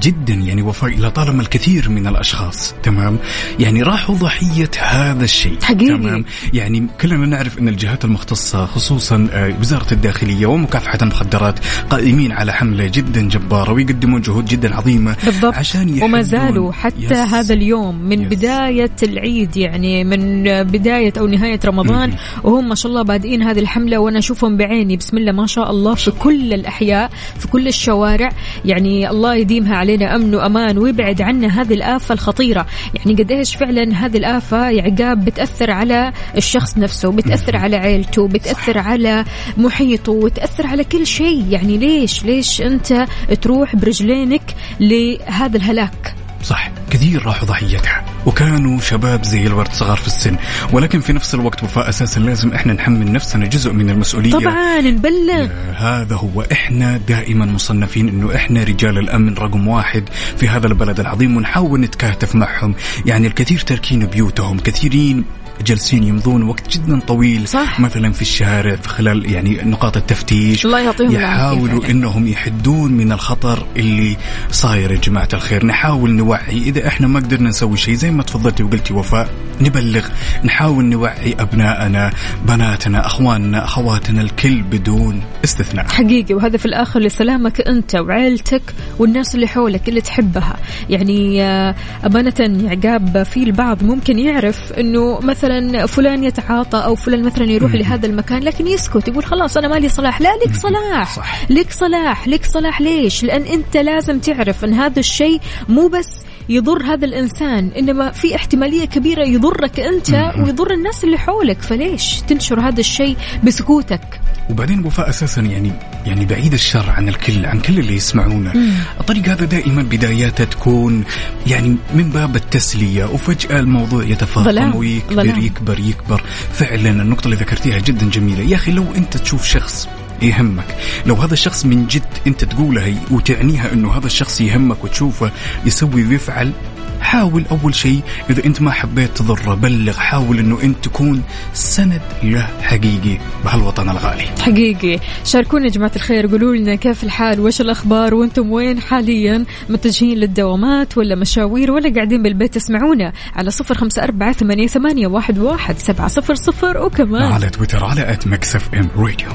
جدا يعني وفاء لطالما الكثير من الأشخاص تمام؟ يعني راحوا ضحية هذا الشيء حقيقي. تمام؟ يعني كلنا نعرف أن الجهات المختصة خصوصا آه، وزارة الداخلية ومكافحة المخدرات قائمين على حملة جدا جبارة ويقدمون جهود جدا عظيمة بالضبط. عشان وما زالوا حتى يس. هذا اليوم من يس. بداية العيد يعني من بداية أو نهاية رمضان وهم ما شاء الله بادئين هذه الحملة وأنا أشوفهم بعيني. بسم الله ما شاء الله في كل الأحياء في كل الشوارع. يعني الله يديمها. علينا أمن وأمان ويبعد عنا هذه الآفة الخطيرة. يعني قديش فعلا هذه الآفة يا عقاب بتأثر على الشخص نفسه بتأثر على عيلته بتأثر على محيطه وتأثر على كل شيء. يعني ليش ليش أنت تروح برجلينك لهذا الهلاك؟ صح كثير راحوا ضحيتها. وكانوا شباب زي الورد صغار في السن. ولكن في نفس الوقت وفاء أساسا لازم إحنا نحمل نفسنا جزء من المسؤولية. طبعا نبلغ. هذا هو. إحنا دائما مصنفين إنه إحنا رجال الأمن رقم واحد في هذا البلد العظيم ونحاول نتكاتف معهم. يعني الكثير تاركين بيوتهم كثيرين جالسين يمضون وقت جدا طويل صح. مثلا في الشارع في خلال يعني نقاط التفتيش. الله يعطيهم يحاولوا. إنهم يحدون من الخطر اللي صاير يا جماعة الخير. نحاول نوعي. إذا إحنا ما قدرنا نسوي شيء زي ما تفضلتي وقلتي وفاء نبلغ. نحاول نوعي أبنائنا بناتنا أخواننا أخواتنا الكل بدون استثناء. حقيقي. وهذا في الآخر لسلامك أنت وعيلتك والناس اللي حولك اللي تحبها. يعني آه، أمانة عقاب في البعض ممكن يعرف إنه مثلا فلان يتعاطى أو فلان مثلا يروح لهذا المكان لكن يسكت يقول خلاص أنا مالي صلاح. لا لك صلاح. صح. لك صلاح. لك صلاح ليش؟ لأن أنت لازم تعرف أن هذا الشيء مو بس يضر هذا الإنسان إنما في احتمالية كبيرة يضرك أنت ويضر الناس اللي حولك فليش تنشر هذا الشيء بسكوتك؟ وبعدين وفاء أساسا يعني يعني بعيد الشر عن الكل عن كل اللي يسمعونا الطريق هذا دائما بداياته تكون يعني من باب التسلية وفجأة الموضوع يتفاقم. ويكبر ظلام. يكبر يكبر. فعلا النقطة اللي ذكرتيها جدا جميلة. يا أخي لو أنت تشوف شخص يهمك. لو هذا الشخص من جد أنت تقولها وتعنيها إنه هذا الشخص يهمك وتشوفه يسوي ويفعل حاول أول شيء إذا أنت ما حبيت تضره بلغ حاول إنه أنت تكون سند له حقيقي بهالوطن الغالي. حقيقي. شاركونا يا جماعة الخير قولوا لنا كيف الحال؟ وش الأخبار؟ وأنتم وين حاليا؟ متجهين للدوامات ولا مشاوير ولا قاعدين بالبيت؟ تسمعونا على صفر خمسة أربعة ثمانية, ثمانية واحد, واحد سبعة صفر صفر وكمان. على تويتر على at Mix FM Radio.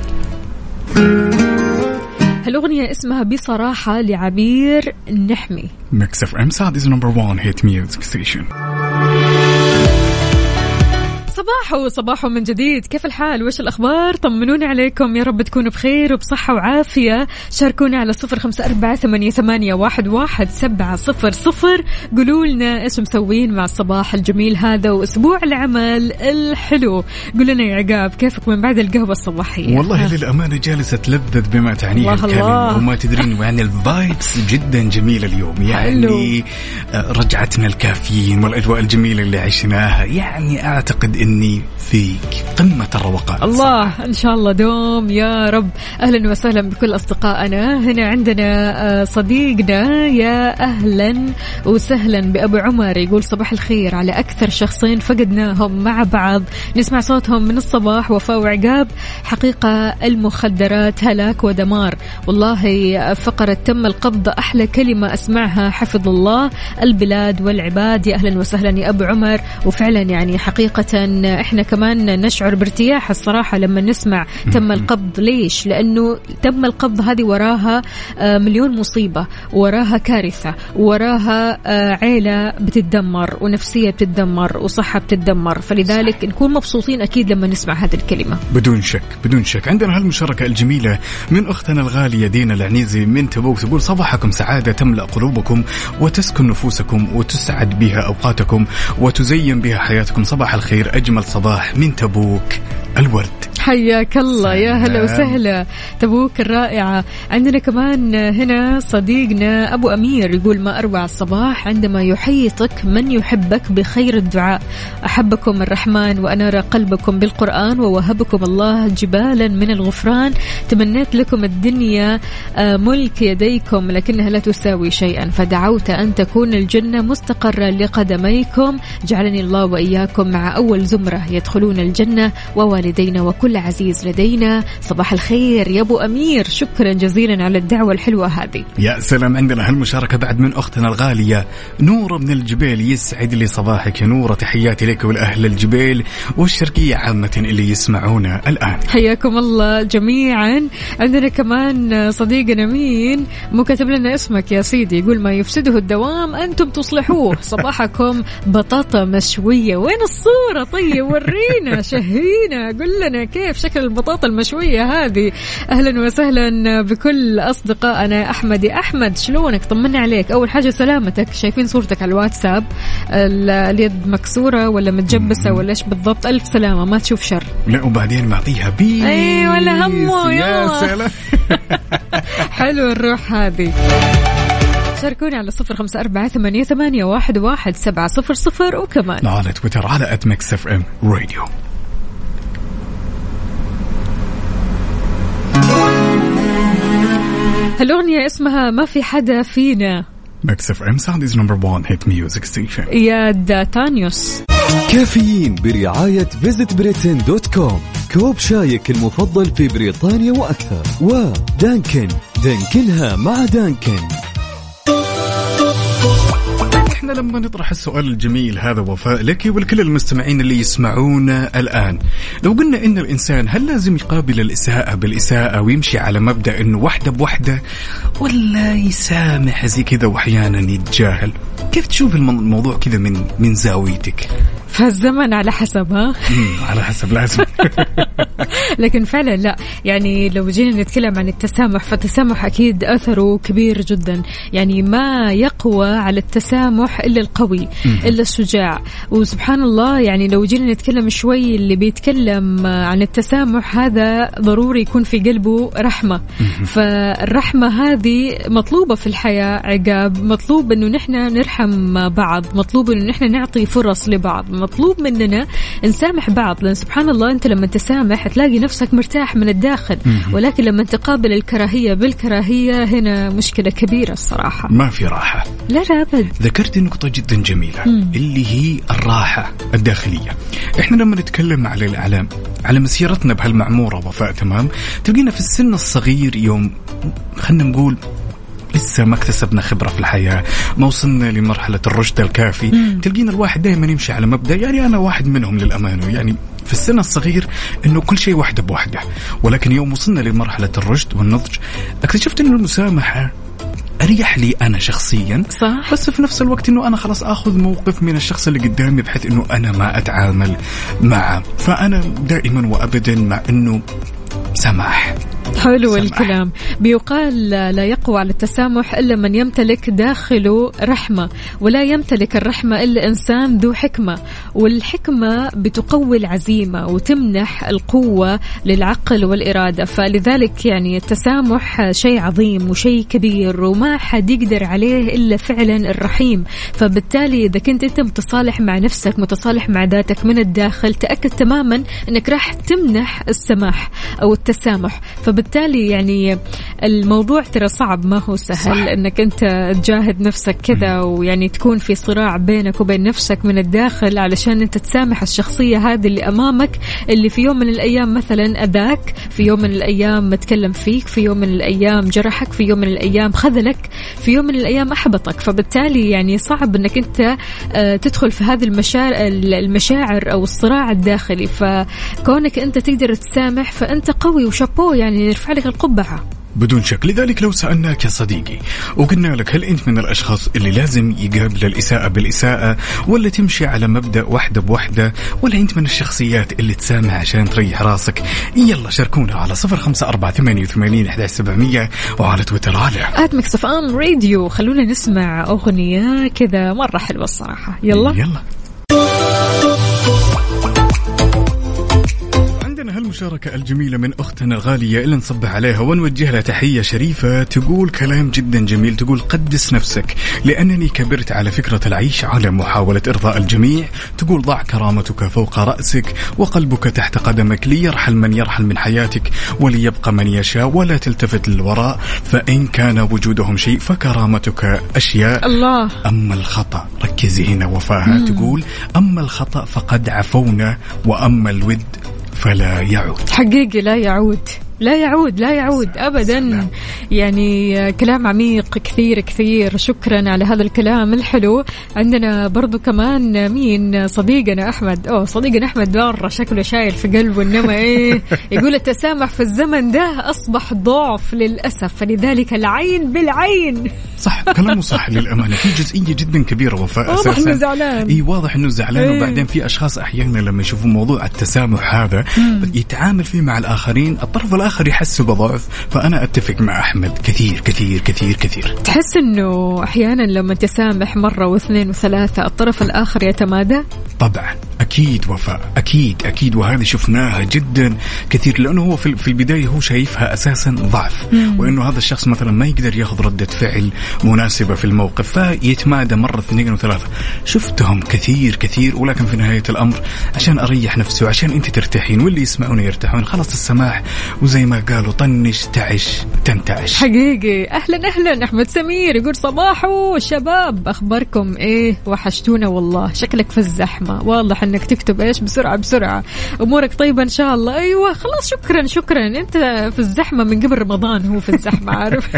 هالأغنية اسمها بصراحة لعبير نعمة Mix FM Saudi's number 1 hit music station صباحو صباحو من جديد. كيف الحال؟ وش الأخبار؟ طمنوني عليكم. يا رب تكونوا بخير وبصحة وعافية. شاركونا على صفر خمسة أربعة ثمانية, ثمانية واحد, واحد سبعة صفر صفر. قولوا لنا إيش مسوين مع الصباح الجميل هذا وأسبوع العمل الحلو. قولوا لنا يا عقاب كيفك من بعد القهوة الصباحية؟ والله للأمانة جالسة تلذذ بما تعنيه الله الكلمة الله. وما تدرين يعني الفايبس جدا جميلة اليوم. يعني آه، رجعتنا الكافيين والأجواء الجميلة اللي عشناها. يعني أعتقد أني في قمة الروقان. الله إن شاء الله دوم يا رب. أهلا وسهلا بكل أصدقائنا. هنا عندنا آه، صديقنا يا أهلا وسهلا بأبو عمر. يقول صباح الخير على أكثر شخصين فقدناهم مع بعض. نسمع صوتهم من الصباح. وفاء وعقاب حقيقة المخدرات هلاك ودمار. والله فقرة تم القبض أحلى كلمة أسمعها حفظ الله البلاد والعباد. يا أهلا وسهلا يا أبو عمر. وفعلا يعني حقيقة إحنا كمان نشعر بارتياح الصراحة لما نسمع تم القبض. ليش؟ لأنه تم القبض هذه وراها آه، مليون مصيبة، وراها كارثة، وراها آه، عيلة بتتدمر ونفسية بتتدمر وصحة بتتدمر، فلذلك نكون مبسوطين أكيد لما نسمع هذه الكلمة. بدون شك بدون شك. عندنا هالمشاركة الجميلة من أختنا الغالية دينا العنيزي من تبوك تقول صباحكم سعادة تملأ قلوبكم وتسكن نفوسكم وتسعد بها أوقاتكم وتزين بها حياتكم. صباح الخير أجمل صباح من تبوك الورد. حياك الله. يا هلا. وسهلا. تبوك الرائعة. عندنا كمان هنا صديقنا أبو أمير يقول ما أروع الصباح عندما يحيطك من يحبك بخير الدعاء. أحبكم الرحمن وأنار قلبكم بالقرآن ووهبكم الله جبالا من الغفران. تمنيت لكم الدنيا آه، ملك يديكم لكنها لا تساوي شيئا. فدعوت أن تكون الجنة مستقرة لقدميكم. جعلني الله وإياكم مع أول زمرة. يدخلون الجنة ووالدينا وكل كل عزيز لدينا صباح الخير يا أبو أمير. شكرا جزيلا على الدعوة الحلوة هذه. يا سلام عندنا هالمشاركة بعد من أختنا الغالية نورة من الجبيل يسعد لي صباحك يا نورة تحياتي لك ولأهل الجبيل والشرقية عامة اللي يسمعونا الآن. حياكم الله جميعا. عندنا كمان صديقنا مين مو كاتب لنا اسمك يا سيدي. يقول ما يفسده الدوام أنتم تصلحوه. (laughs) صباحكم بطاطا مشوية. وين الصورة؟ طيب ورينا (laughs) شهينا. قل لنا كيف شكل البطاطا المشوية هذه؟ أهلا وسهلا بكل احمد يا أحمد شلونك؟ طمنا عليك. أول حاجة سلامتك. شايفين صورتك على الواتساب؟ ال- اليد مكسورة ولا متجبسة ولا إيش بالضبط؟ ألف سلامة. ما تشوف شر. لا وبعدين معطيها peace. أي ولا همه، يا. سلام. (laughs) حلو الروح هذه. شاركوني على صفر خمسة أربعة ثمانية, ثمانية واحد, واحد سبعة صفر صفر وكمان. على تويتر على at Mix FM Radio هالأغنية اسمها ما في حدا فينا. Mix FM Saudi's number 1 hit music station يا داتانيوس. كافيين برعاية Visit Britain dot com كوب شايك المفضل في بريطانيا وأكثر. ودانكن. دانكنها مع دانكن. إحنا لما نطرح السؤال الجميل هذا وفاء لك ولكل المستمعين اللي يسمعونا الآن. لو قلنا إن الإنسان هل لازم يقابل الإساءة بالإساءة ويمشي على مبدأ إنه وحده بوحده ولا يسامح زي كذا وأحيانا يتجاهل؟ كيف تشوف الم- الموضوع كذا من من زاويتك؟ فالزمن على حسب ها؟ على حسب لازم. (laughs) لكن فعلا لا. يعني لو جينا نتكلم عن التسامح فالتسامح أكيد أثره كبير جدا. يعني ما يقوى على التسامح إلا القوي إلا الشجاع. وسبحان الله يعني لو جينا نتكلم شوي اللي بيتكلم عن التسامح هذا ضروري يكون في قلبه رحمة. فالرحمة هذه مطلوبة في الحياة عقاب. مطلوب إنه نحن نرحم بعض. مطلوب إنه نحن نعطي فرص لبعض. مطلوب مننا نسامح بعض. لأن سبحان الله أنت لما تسامح تلاقي نفسك مرتاح من الداخل ولكن لما تقابل الكراهية بالكراهية هنا مشكلة كبيرة الصراحة. ما في راحة. لا لا أبد. ذكرت نقطة جدا جميلة اللي هي الراحة الداخلية. إحنا لما نتكلم على الإعلام على مسيرتنا بهالمعمورة وفاء تمام تلقينا في السن الصغير يوم خلينا نقول لسه ما اكتسبنا خبرة في الحياة ما وصلنا لمرحلة الرشد الكافي. تلقينا الواحد دائما يمشي على مبدأ يعني أنا واحد منهم للأمانة يعني في السن الصغير إنه كل شيء وحده بوحده ولكن يوم وصلنا لمرحلة الرشد والنضج اكتشفت إنه المسامحة أريح لي أنا شخصيا صح. بس في نفس الوقت إنه أنا خلاص آخذ موقف من الشخص اللي قدامي بحيث إنه أنا ما أتعامل معه. فأنا دائما وابدا مع إنه سماح. حلو سمح. الكلام. بيقال لا يقوى على التسامح إلا من يمتلك داخله رحمة ولا يمتلك الرحمة إلا إنسان ذو حكمة والحكمة بتقوي العزيمة وتمنح القوة للعقل والإرادة. فلذلك يعني التسامح شيء عظيم وشيء كبير وما حد يقدر عليه إلا فعلا الرحيم. فبالتالي إذا كنت أنت متصالح مع نفسك متصالح مع ذاتك من الداخل تأكد تماما أنك راح تمنح السماح. أو التسامح. فبالتالي يعني الموضوع ترى صعب ما هو سهل صح. إنك أنت تجاهد نفسك كذا ويعني تكون في صراع بينك وبين نفسك من الداخل علشان أنت تسامح الشخصية هذه اللي أمامك اللي في يوم من الأيام مثلا أذاك في يوم من الأيام تكلم فيك في يوم من الأيام جرحك في يوم من الأيام خذلك في يوم من الأيام أحبطك. فبالتالي يعني صعب إنك أنت آه، تدخل في هذه المشاعر المشاعر أو الصراع الداخلي. فكونك أنت تقدر تسامح فأنت قوي وشابوه يعني يرفع لك القبعة. بدون شك. لذلك لو سألناك يا صديقي وقلنا لك هل أنت من الأشخاص اللي لازم يقابل الإساءة بالإساءة ولا تمشي على مبدأ واحدة بوحدة ولا أنت من الشخصيات اللي تسامح عشان تريح راسك؟ يلا شاركونا على صفر خمسة أربعة ثمانية وثمانين أحد سبعمية وعلى تويتر على at Mix FM Radio خلونا نسمع أغنية كذا مرة حلوة الصراحة. يلا. يلا. عندنا هالمشاركة الجميلة من أختنا الغالية اللي نصبح عليها ونوجه لها تحية شريفة تقول كلام جدا جميل تقول قدس نفسك. لأنني كبرت على فكرة العيش على محاولة إرضاء الجميع. تقول ضع كرامتك فوق رأسك وقلبك تحت قدمك ليرحل من يرحل من حياتك وليبقى من يشاء ولا تلتفت للوراء. فإن كان وجودهم شيء فكرامتك أشياء. الله. أما الخطأ ركزي هنا وفاها. تقول أما الخطأ فقد عفونا وأما الود فلا يعود. حقيقي لا يعود. لا يعود لا يعود ابدا. يعني كلام عميق كثير كثير. شكرا على هذا الكلام الحلو. عندنا برضو كمان مين؟ صديقنا أحمد. أوه صديقنا أحمد مره شكله شايل في قلبه إنما إيه؟ (laughs) يقول التسامح في الزمن ده أصبح ضعف للأسف. فلذلك العين بالعين. صح كلامه صح للأمانة. في جزئية جدا كبيرة وفاء واضح. إنه زعلان. إي واضح إنه زعلان. إيه. وبعدين في أشخاص أحيانا لما يشوفوا موضوع التسامح هذا يتعامل فيه مع الآخرين. الطرف الآخر يحس بضعف فأنا أتفق مع أحمد. كثير كثير كثير كثير. تحس إنه أحيانا لما تسامح مرة واثنين وثلاثة الطرف الآخر يتمادى؟ طبعا. أكيد وفاء أكيد أكيد وهذه شفناها جدا كثير لأنه هو في البداية هو شايفها أساسا ضعف وإنه هذا الشخص مثلا ما يقدر ياخذ ردة فعل مناسبة في الموقف فيتمادى مرة اثنين وثلاثه شفتهم كثير كثير ولكن في نهاية الأمر عشان أريح نفسي وعشان أنت ترتاحين واللي يسمعون يرتاحون خلاص السماح وزي ما قالوا طنش تعش تنتعش. حقيقي. أهلا أهلا أحمد سمير يقول صباحو شباب أخباركم إيه؟ وحشتونا والله شكلك في الزحمة. واضح انك تكتب إيش بسرعة بسرعة. أمورك طيبة إن شاء الله. أيوه خلاص شكرا شكرا. أنت في الزحمة من قبل رمضان هو في الزحمة عارف؟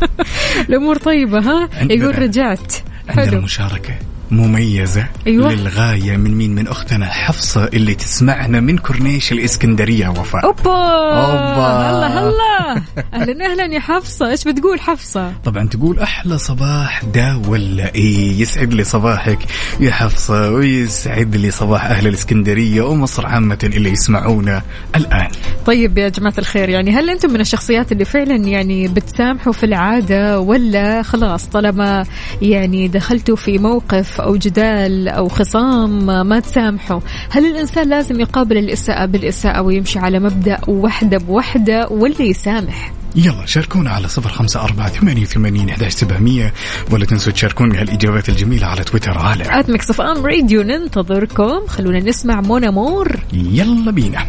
(laughs) الأمور طيبة ها؟ يقول رجعت. عندنا حلو. مشاركة. مميزة أيوة. للغاية من مين؟ من أختنا حفصة اللي تسمعنا من كورنيش الإسكندرية. وفاء. أوبا! أوبا. هلا هلا! أهلا أهلا يا حفصة. إيش بتقول حفصة؟ طبعا تقول أحلى صباح دا ولا إيه؟ يسعد لي صباحك يا حفصة ويسعد لي صباح أهل الإسكندرية ومصر عامة اللي يسمعونا الآن. طيب يا جماعة الخير يعني هل أنتم من الشخصيات اللي فعلا يعني بتسامحوا في العادة ولا خلاص طالما يعني دخلتوا في موقف أو جدال أو خصام ما تسامحوا. هل الإنسان لازم يقابل الإساءة بالإساءة ويمشي على مبدأ وحدة بوحدة ولا يسامح؟ يلا شاركونا على صفر خمسة أربعة ثمانية وثمانين أحداش سبعمية ولا تنسوا تشاركوني هالإجابات الجميلة على تويتر على at Mix FM Radio ننتظركم. خلونا نسمع Mon Amour يلا بينا.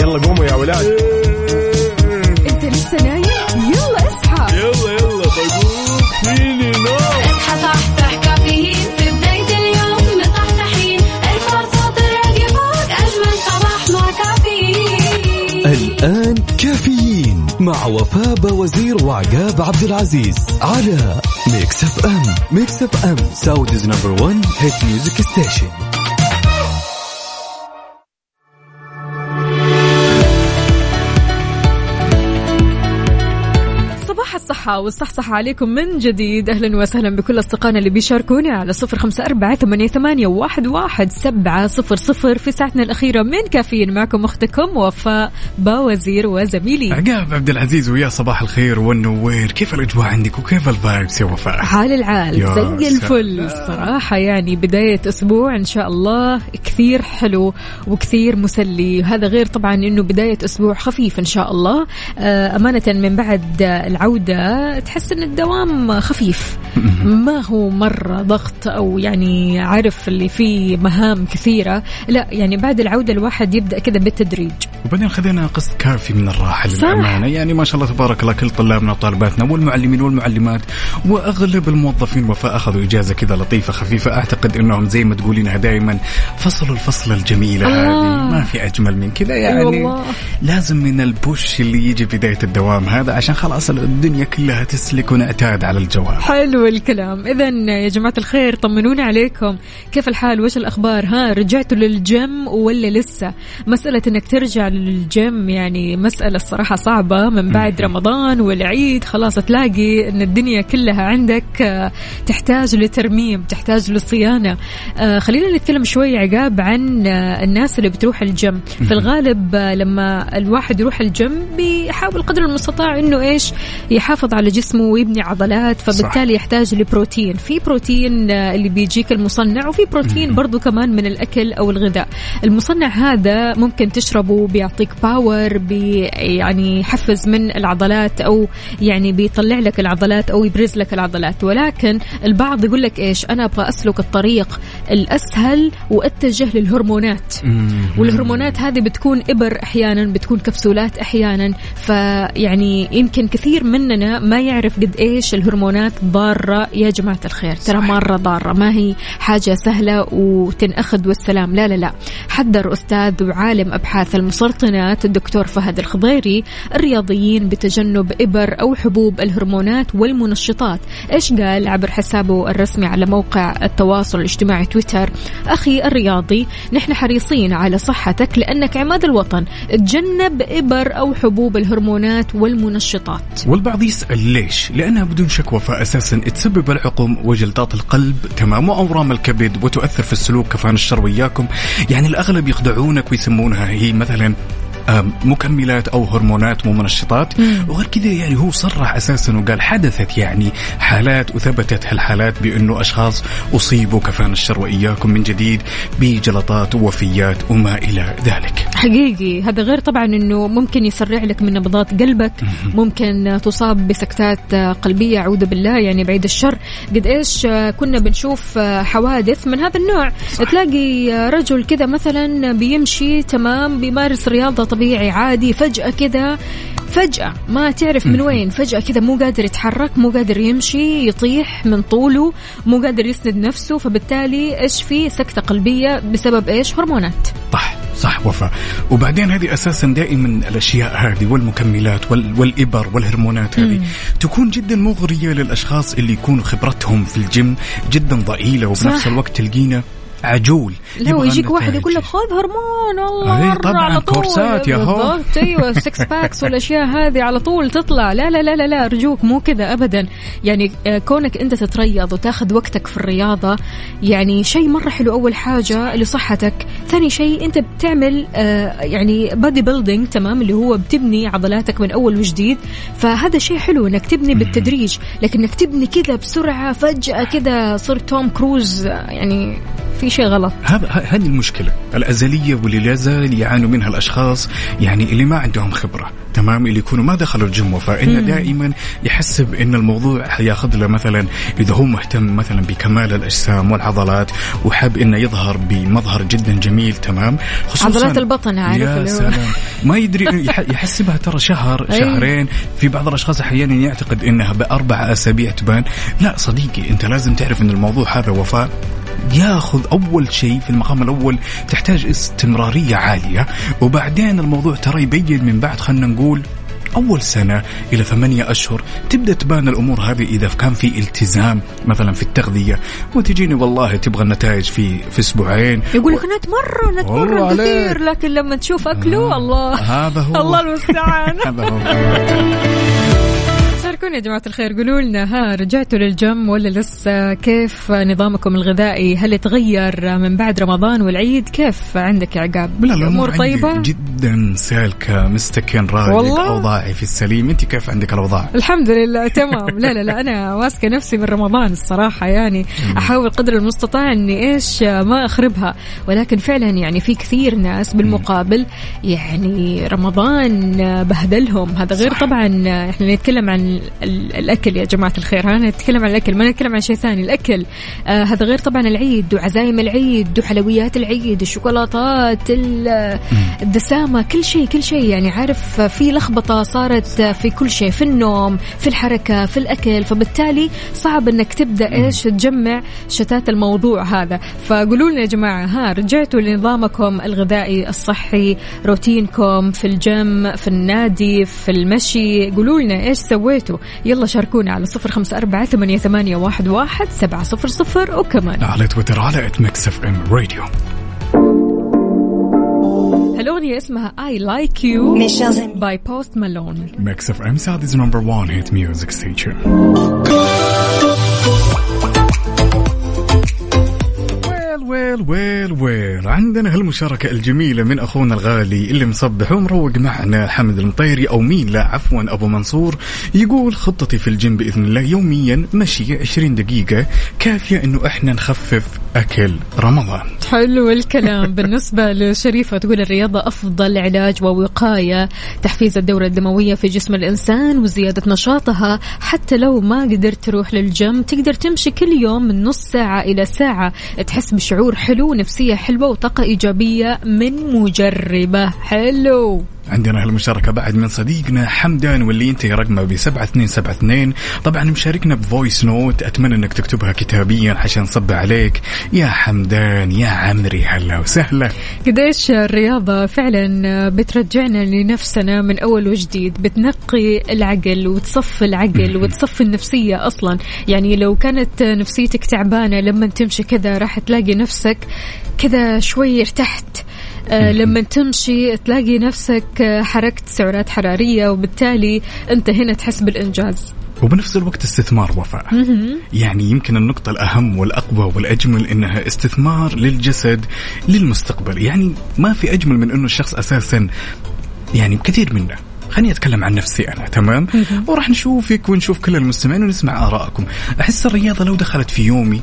يلا قوموا يا ولاد. كافيين مع وفاء باوزير وعقاب عبد العزيز على Mix FM Mix FM Saudi's number 1 hit music station الصحة والصحصحة عليكم من جديد. أهلا وسهلا بكل أصدقائنا اللي بيشاركوني على صفر خمسة أربعة ثمانية, ثمانية واحد, واحد سبعة صفر صفر في ساعتنا الأخيرة من كافيين معكم أختكم وفاء باوزير وزميلي. عقاب عبد العزيز ويا صباح الخير والنوير. كيف الأجواء عندك وكيف ال vibes يا وفاء؟ حال العال زي الفل. سلام. صراحة يعني بداية أسبوع إن شاء الله كثير حلو وكثير مسلي. هذا غير طبعا إنه بداية أسبوع خفيف إن شاء الله. آه، أمانة من بعد العودة تحس إن الدوام خفيف. ما هو مرة ضغط أو يعني عارف اللي فيه مهام كثيرة. لا يعني بعد العودة الواحد يبدأ كذا بالتدريج. وبعدين خذينا قسط كافي من الراحة صح. للأمانة. يعني ما شاء الله تبارك الله كل طلابنا وطالباتنا والمعلمين والمعلمات وأغلب الموظفين وفاء أخذوا إجازة كذا لطيفة خفيفة. أعتقد إنهم زي ما تقولينها دائما فصلوا الفصله الجميله الله. هذه ما في أجمل من كذا. يعني والله. لازم من البوش اللي يجي بداية الدوام هذا عشان خلاص الدنيا كلها تسلك ونعتاد على الجواب. حلو الكلام. اذا يا جماعة الخير طمنوني عليكم. كيف الحال؟ وش الأخبار؟ ها رجعتوا للجيم ولا لسه؟ مسألة إنك ترجع للجيم يعني مسألة الصراحة صعبة من بعد رمضان والعيد. خلاص تلاقي إن الدنيا كلها عندك آه، تحتاج لترميم تحتاج لصيانة. آه، خلينا نتكلم شوي عقاب عن آه، الناس اللي بتروح الجيم. في الغالب لما الواحد يروح الجيم بيحاول قدر المستطاع إنه إيش؟ يحافظ على جسمه ويبني عضلات فبالتالي يحتاج لبروتين. في بروتين آه، اللي بيجيك المصنع وفي بروتين برضو كمان من الأكل أو الغذاء. المصنع هذا ممكن تشربه بيعطيك power بي يعني يحفز من العضلات أو يعني بيطلع لك العضلات أو يبرز لك العضلات. ولكن البعض يقول لك إيش؟ أنا أبغى أسلك الطريق الأسهل وأتجه للهرمونات. والهرمونات هذه بتكون إبر أحيانا بتكون كبسولات أحيانا. فيعني يمكن كثير مننا ما يعرف قد إيش الهرمونات ضارة يا جماعة الخير. ترى مرة ضارة. ما هي حاجة سهلة وتنأخذ والسلام. لا لا لا. حذر أستاذ وعالم أبحاث المسرطنات الدكتور فهد الخضيري الرياضيين بتجنب إبر أو حبوب الهرمونات والمنشطات. إيش قال عبر حسابه الرسمي على موقع التواصل الاجتماعي تويتر؟ أخي الرياضي نحن حريصين على صحتك لأنك عماد الوطن. تجنب إبر أو حبوب الهرمونات والمنشطات. والبعض يسأل ليش؟ لأنها بدون شك وفاء أساسا تسبب العقم وجلطات القلب تمام وأورام الكبد وتؤثر في السلوك كفان الشر وياكم يعني الأغلب يخدعونك ويسمونها هي مثلا مكملات أو هرمونات ومنشطات وغير كذا يعني هو صرح أساسا وقال حدثت يعني حالات وثبتت هالحالات بأنه أشخاص أصيبوا كفان الشر وإياكم من جديد بجلطات ووفيات وما إلى ذلك. حقيقي. هذا غير طبعا إنه ممكن يسرع لك من نبضات قلبك ممكن تصاب بسكتات قلبية أعوذ بالله يعني بعيد الشر. قد إيش كنا بنشوف حوادث من هذا النوع؟ تلاقي رجل كذا مثلا بيمشي تمام بيمارس رياضة طبيعي عادي فجأة كذا فجأة ما تعرف من وين فجأة كذا مو قادر يتحرك مو قادر يمشي يطيح من طوله مو قادر يسند نفسه فبالتالي إيش في؟ سكتة قلبية بسبب إيش؟ هرمونات. صح صح وفاء. وبعدين هذه أساسا دائما الأشياء هذه والمكملات وال والإبر والهرمونات هذه تكون جدا مغرية للأشخاص اللي يكون خبرتهم في الجيم جدا ضئيلة وبنفس صح. الوقت تلقينا عجول. لا يبغى ويجيك واحد. يقول لك خذ هرمون الله أي مرة طبعاً، على طول. كورسات يا هو. بالضبط أيوه (laughs) ال six packs والأشياء هذه على طول تطلع. لا لا لا لا لا أرجوك مو كذا ابدا. يعني آه، كونك أنت تتريض وتاخذ وقتك في الرياضة يعني شيء مرة حلو. أول حاجة لصحتك. ثاني شيء أنت بتعمل آه، يعني body building تمام اللي هو بتبني عضلاتك من أول وجديد. فهذا شيء حلو إنك تبني بالتدريج. لكن إنك تبني كذا بسرعة فجأة كذا صرت توم كروز يعني في شيء غلط. هذا هذه المشكلة. الأزلية واللي لا زال يعانوا منها الأشخاص يعني اللي ما عندهم خبرة. تمام؟ اللي يكونوا ما دخلوا الجيم وفاء. إنه دائما يحسب إن الموضوع حياخذ له مثلا إذا هو مهتم مثلا بكمال الأجسام والعضلات وحاب إنه يظهر بمظهر جدا جميل. تمام؟ خصوصا عضلات البطن عارف يا اللي هو- سلام. ما يدري (laughs) يح- يحسبها ترى شهر أي. شهرين. في بعض الأشخاص أحيانا يعتقد إنها بأربع أسابيع تبان. لا صديقي أنت لازم تعرف إن الموضوع هذا وفاء. ياخذ أول شيء في المقام الأول تحتاج استمرارية عالية وبعدين الموضوع ترى يبين من بعد خلينا نقول أول سنة إلى ثمانية أشهر تبدأ تبان الأمور هذه إذا كان في التزام مثلا في التغذية. وتجيني والله تبغى النتائج في في أسبوعين. يقول لك نت مرة نت والله مرة عليك. كثير لكن لما تشوف أكله الله. هذا هو. الله المستعان. (laughs) هذا هو. شاركونا يا جماعة الخير. قولوا لنا ها رجعتوا للجيم ولا لسه؟ كيف نظامكم الغذائي؟ هل تغير من بعد رمضان والعيد؟ كيف عندك يا عقاب؟ لا الأمور الأمور طيبة؟ جدا سالكة مستكن رايق والله؟ اوضاعي في السليم. أنت كيف عندك الأوضاع؟ الحمد لله تمام. لا لا لا أنا ماسكه نفسي من رمضان الصراحة. يعني أحاول قدر المستطاع إني إيش ما أخربها. ولكن فعلا يعني في كثير ناس بالمقابل يعني رمضان بهدلهم. هذا غير طبعا إحنا نتكلم عن الأكل يا جماعة الخير. ها نتكلم عن الأكل ما نتكلم عن شيء ثاني. الأكل آه هذا غير طبعا العيد وعزايم العيد وحلويات العيد الشوكولاتات ال- الدسامة كل شيء كل شيء. يعني عارف في لخبطة صارت في كل شيء في النوم في الحركة في الأكل. فبالتالي صعب إنك تبدأ إيش تجمع شتات الموضوع هذا. فقولوا لنا يا جماعة ها رجعتوا لنظامكم الغذائي الصحي روتينكم في الجيم في النادي في المشي. قولوا لنا إيش سويتوا يلا شاركونا على صفر خمسة أربعة ثمانية, ثمانية واحد, واحد سبعة صفر صفر وكمان. على تويتر على at Mix FM Radio هالأغنية اسمها I Like You by Post Malone Mix FM Saudi's number 1 hit music station Well well well. عندنا هالمشاركة الجميلة من أخونا الغالي اللي مصبح ومروق معنا حمد المطيري أو مين لا عفوا أبو منصور. يقول خطتي في الجيم بإذن الله يوميا مشي 20 دقيقة. كافية إنه إحنا نخفف أكل رمضان. حلو الكلام. (laughs) بالنسبة لشريفة تقول الرياضة أفضل علاج ووقاية. تحفيز الدورة الدموية في جسم الإنسان وزيادة نشاطها. حتى لو ما قدرت تروح للجيم تقدر تمشي كل يوم من نص ساعة إلى ساعة. تحس بشعور حلو ونفسية حلوة وطاقة إيجابية من مجربة. حلو عندنا هالمشاركة بعد من صديقنا حمدان واللي انت رقمه ب 7272 طبعا مشاركنا بفويس نوت أتمنى إنك تكتبها كتابيا عشان نصب عليك. يا حمدان يا عمري هلا وسهلا. قديش الرياضة فعلا بترجعنا لنفسنا من أول وجديد؟ بتنقي العقل وتصفي العقل وتصفي النفسية أصلا. يعني لو كانت نفسيتك تعبانة لما تمشي كذا راح تلاقي نفسك كذا شوي ارتحت. لما تمشي تلاقي نفسك آه، حركت سعرات حرارية وبالتالي أنت هنا تحس بالإنجاز. وبنفس الوقت استثمار وفاء. يعني يمكن النقطة الأهم والأقوى والأجمل إنها استثمار للجسد للمستقبل. يعني ما في أجمل من إنه الشخص أساسا يعني كثير منا خليني أتكلم عن نفسي أنا تمام؟ وراح نشوفك ونشوف كل المستمعين ونسمع آرائكم. أحس الرياضة لو دخلت في يومي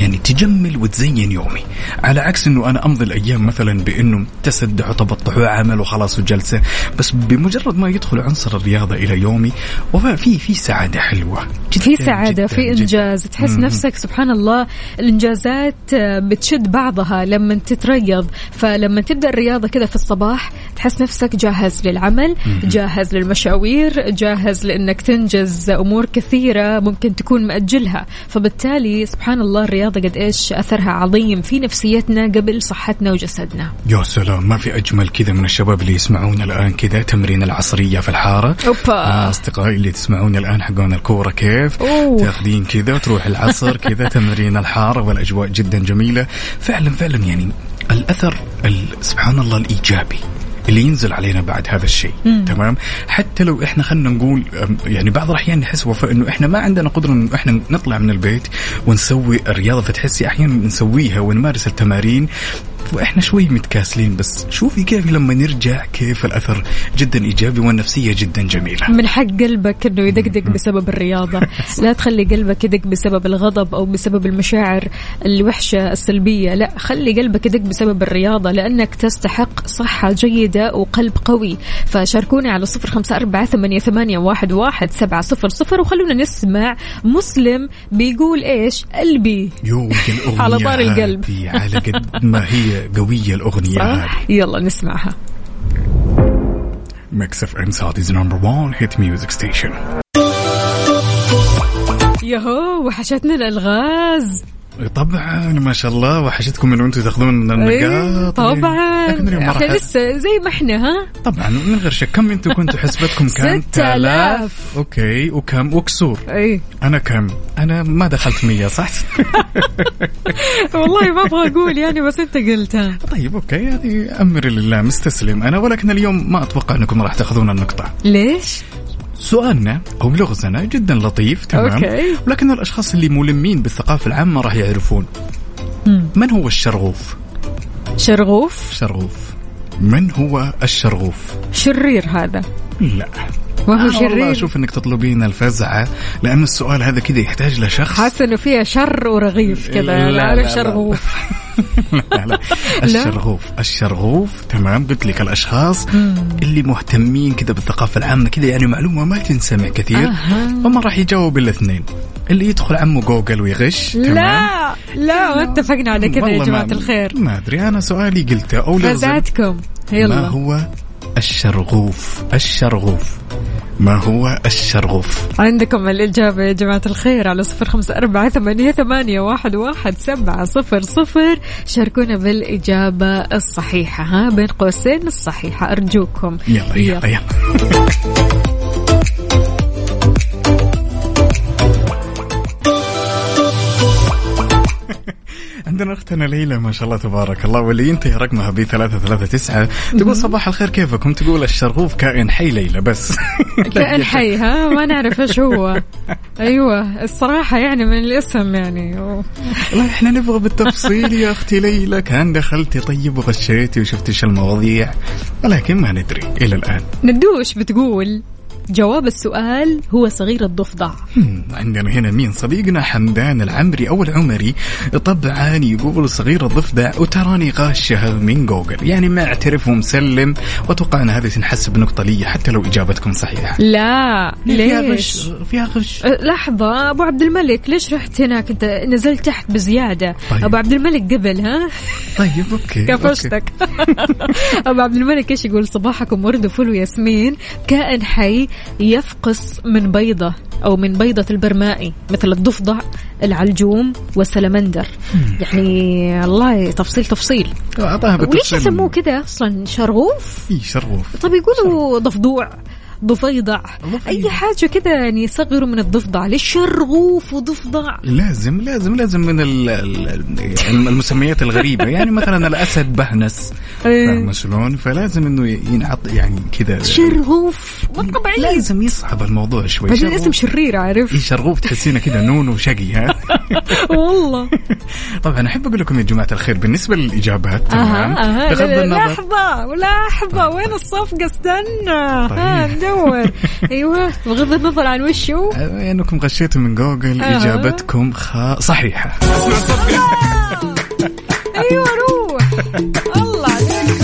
يعني تجمل وتزين يومي. على عكس إنه أنا أمضي الأيام مثلا بإنه تسدح وتبطح وعمل وخلاص وجلسة بس بمجرد ما يدخل عنصر الرياضة إلى يومي وفي في في سعادة حلوة جداً في سعادة جداً في جداً. إنجاز. تحس مم. نفسك سبحان الله الإنجازات آه، بتشد بعضها لما تتريض. فلما تبدأ الرياضة كذا في الصباح تحس نفسك جاهز للعمل جاهز للمشاوير جاهز لأنك تنجز أمور كثيرة ممكن تكون مأجلها. فبالتالي سبحان الله الرياضة قد إيش أثرها عظيم في نفسيتنا قبل صحتنا وجسدنا. يا سلام ما في أجمل كذا من الشباب اللي يسمعونا الآن كذا تمرين العصرية في الحارة. أوبا. آه أصدقائي اللي تسمعون الآن حقون الكورة كيف؟ أوه. تاخذين كذا تروح العصر كذا تمرين الحارة والأجواء جدا جميلة. فعلا فعلا يعني الأثر ال- سبحان الله الإيجابي. اللي ينزل علينا بعد هذا الشيء تمام؟ حتى لو إحنا خلينا نقول يعني بعض الأحيان نحس وفاء إنه إحنا ما عندنا قدرة إنه إحنا نطلع من البيت ونسوي الرياضة فتحسي أحيانا نسويها ونمارس التمارين وإحنا شوي متكاسلين بس شوفي كيف لما نرجع كيف الأثر جدا إيجابي والنفسية جدا جميلة؟ من حق قلبك إنه يدقدق بسبب الرياضة. (laughs) لا تخلي قلبك يدق بسبب الغضب أو بسبب المشاعر الوحشة السلبية. لا خلي قلبك يدق بسبب الرياضة لأنك تستحق صحة جيدة وقلب قوي. فشاركونا على صفر خمسة أربعة ثمانية, ثمانية واحد, واحد سبعة صفر صفر وخلونا نسمع مسلم بيقول إيش؟ قلبي. (laughs) على طار القلب. على قد ما هي. (laughs) قوية الأغنية هذه. يلا نسمعها. Mix FM Saudi's number 1 hit music station يهو وحشتنا الألغاز. طبعا ما شاء الله وحشتكم من وأنتم تأخذون النقاط. طبعا. إحنا لسه زي ما إحنا ها؟ طبعا من غير شك. كم أنتم كنتوا حسبتكم؟ كان 6000. okay وكم؟ وكسور. إي. أنا كم؟ أنا ما دخلت 100 صح؟ (laughs) والله ما أبغى أقول يعني بس أنت قلتها طيب okay هذه امري لله مستسلم. أنا ولكن اليوم ما أتوقع أنكم راح تأخذون النقطة. ليش؟ سؤالنا أو لغزنا جدا لطيف تمام؟ أوكي. ولكن الأشخاص اللي ملمين بالثقافة العامة راح يعرفون. مم. من هو الشرغوف؟ شرغوف؟ شرغوف. من هو الشرغوف؟ شرير هذا. لا. ما هو أنا والله شرير. أشوف إنك تطلبين الفزعة لأن السؤال هذا كذا يحتاج لشخص. حاسة إنه فيها شر ورغيف كذا. لا،. شرغوف (laughs) لا لا. الشرغوف. الشرغوف تمام قلت لك الأشخاص اللي مهتمين كذا بالثقافة العامة كذا يعني معلومة ما تنسمع كثير. هم راح يجاوب الاثنين اللي يدخل عمه جوجل ويغش تمام؟ لا لا ما اتفقنا على كذا يا جماعة ما- الخير. ما أدري أنا سؤالي قلته أو فزعتكم. ما يلا هو الشرغوف الشرغوف. ما هو الشرغوف؟ عندكم الإجابة يا جماعة الخير على صفر خمسة أربعة ثمانية, ثمانية واحد, واحد سبعة صفر صفر. شاركونا بالإجابة الصحيحة ها بين قوسين الصحيحة. أرجوكم. يلا يلا يلا. (laughs) عندنا أختنا ليلى ما شاء الله تبارك الله واللي ينتهي رقمها ب 339 تقول صباح الخير كيفكم؟ تقول الشرغوف كائن حي ليلى بس. (laughs) كائن حي ها؟ ما نعرف إيش هو. أيوه الصراحة يعني من الاسم يعني. والله إحنا نبغى بالتفصيل يا أختي ليلى. كان دخلتي طيب وغشيتي وشفتي إيش المواضيع ولكن ما ندري إلى الآن. ندوش بتقول. جواب السؤال هو صغير الضفدع. عندنا هنا مين؟ صديقنا حمدان العمري أو العمري طبعا يقول صغير الضفدع وتراني غاشها من جوجل. يعني ما اعترف ومسلم وأتوقع أن هذه تنحسب نقطة لي حتى لو إجابتكم صحيحة. لا فيها ليش؟ غش فيها غش. أه، لحظة أبو عبد الملك ليش رحت هناك؟ أنت نزلت تحت بزيادة. طيب. أبو عبد الملك قبل ها؟ طيب okay كفشتك. (laughs) أبو عبد الملك إيش يقول؟ صباحكم ورد وفل وياسمين كائن حي يفقس من بيضة أو من بيضة البرمائي مثل الضفدع العلجوم والسلمندر يعني الله تفصيل تفصيل. أعطاها وليش بالتفصيل. يسموه كذا أصلا؟ شرغوف؟ اي شرف طب يقولوا ضفدوع. ضفيضع. اي حاجة كذا يعني يصغروا من الضفدع ليش شرغوف وضفدع لازم لازم لازم من ال- ال- المسميات الغريبه يعني مثلا الاسد بهنس إيه. فاهمة شلون فلازم انه ينعط يعني كذا شرغوف مو طبيعي لازم يصعب الموضوع شوي بعدين. اسم شرير عارف شرغوف تحسينه كذا نون وشقي ها والله طبعا احب أقول لكم يا جماعة الخير بالنسبة للاجابات تمام بغض النظر لحظه لحظه وين الصفقه استنى طيب. ندور (laughs) أيوه بغض النظر عن وشو أنكم غشيتوا من جوجل. إجابتكم خ... صحيحة. (laughs) أيوه روح. الله عليك.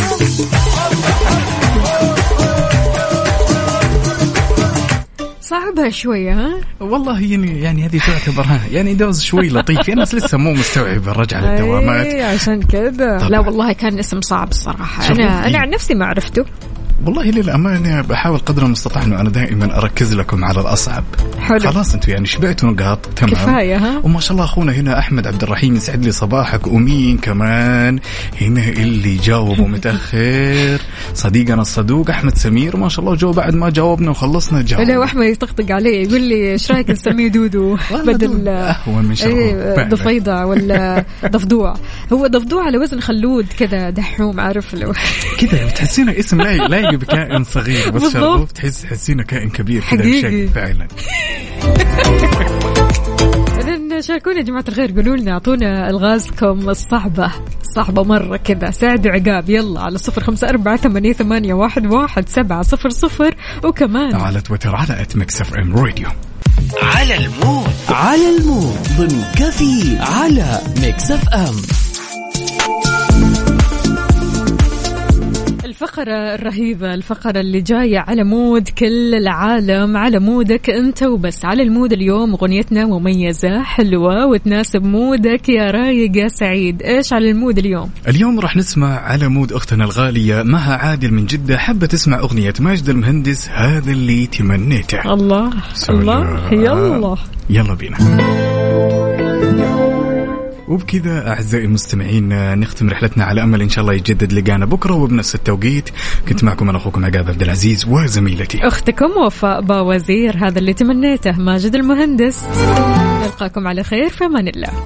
صعبها شوية ها؟ والله يعني يعني هذه تعتبر ها يعني دوز شوي لطيف في ناس لسه مو مستوعبه الرجعة للدوامات. أي عشان كذا. لا والله كان اسم صعب الصراحة. أنا أنا عن نفسي ما عرفته. والله للأمانة بحاول قدر المستطاع أنه أنا دائما أركز لكم على الأصعب. حلو. خلاص أنتم يعني شبعتوا نقاط. تمام. كفاية ها؟ وما شاء الله أخونا هنا أحمد عبد الرحيم يسعد لي صباحك. ومين كمان؟ هنا اللي جاوبوا (laughs) متأخر. صديقنا الصدوق أحمد سمير. ما شاء الله جو بعد ما جاوبنا وخلصنا جاوب. لا وأحمد يطقطق علي يقول لي إيش رأيك نسميه دودو؟ (laughs) بدل أهون من شرف. إيه،. ضفيضة ولا (laughs) ضفدوع. هو ضفدوع على وزن خلود كذا دحوم عارف لو كذا بتحسينه اسم لايق لايق بكائن صغير بس. شرغوف تحس تحسينه كائن كبير كذا حقيقي. شقي فعلا. (laughs) شاركونا يا جماعة الخير قولوا لنا أعطونا ألغازكم الصعبة صعبة مرة كذا ساعدوا عقاب يلا على صفر خمسة أربعة ثمانية, ثمانية واحد, واحد سبعة صفر صفر. وكمان على تويتر على at Mix FM Radio على ال mood. على ال mood. ضمن كفي على Mix FM الفقرة الرهيبة الفقرة اللي جاية على mood كل العالم على mood ك أنت وبس. على ال mood اليوم أغنيتنا مميزة حلوة وتناسب mood ك يا رايق يا سعيد. إيش على ال mood اليوم؟ اليوم راح نسمع على مود أختنا الغالية مها عادل من جدة حابة تسمع أغنية ماجد المهندس هذا اللي تمنيته. الله. الله يلا. يلا بينا. وبكذا أعزائي المستمعين نختم رحلتنا على أمل إن شاء الله يتجدد لقانا بكرة وبنفس التوقيت. كنت معكم أنا أخوكم عقاب عبد العزيز وزميلتي. أختكم وفاء باوزير هذا اللي تمنيته ماجد المهندس. نلقاكم على خير في أمان الله.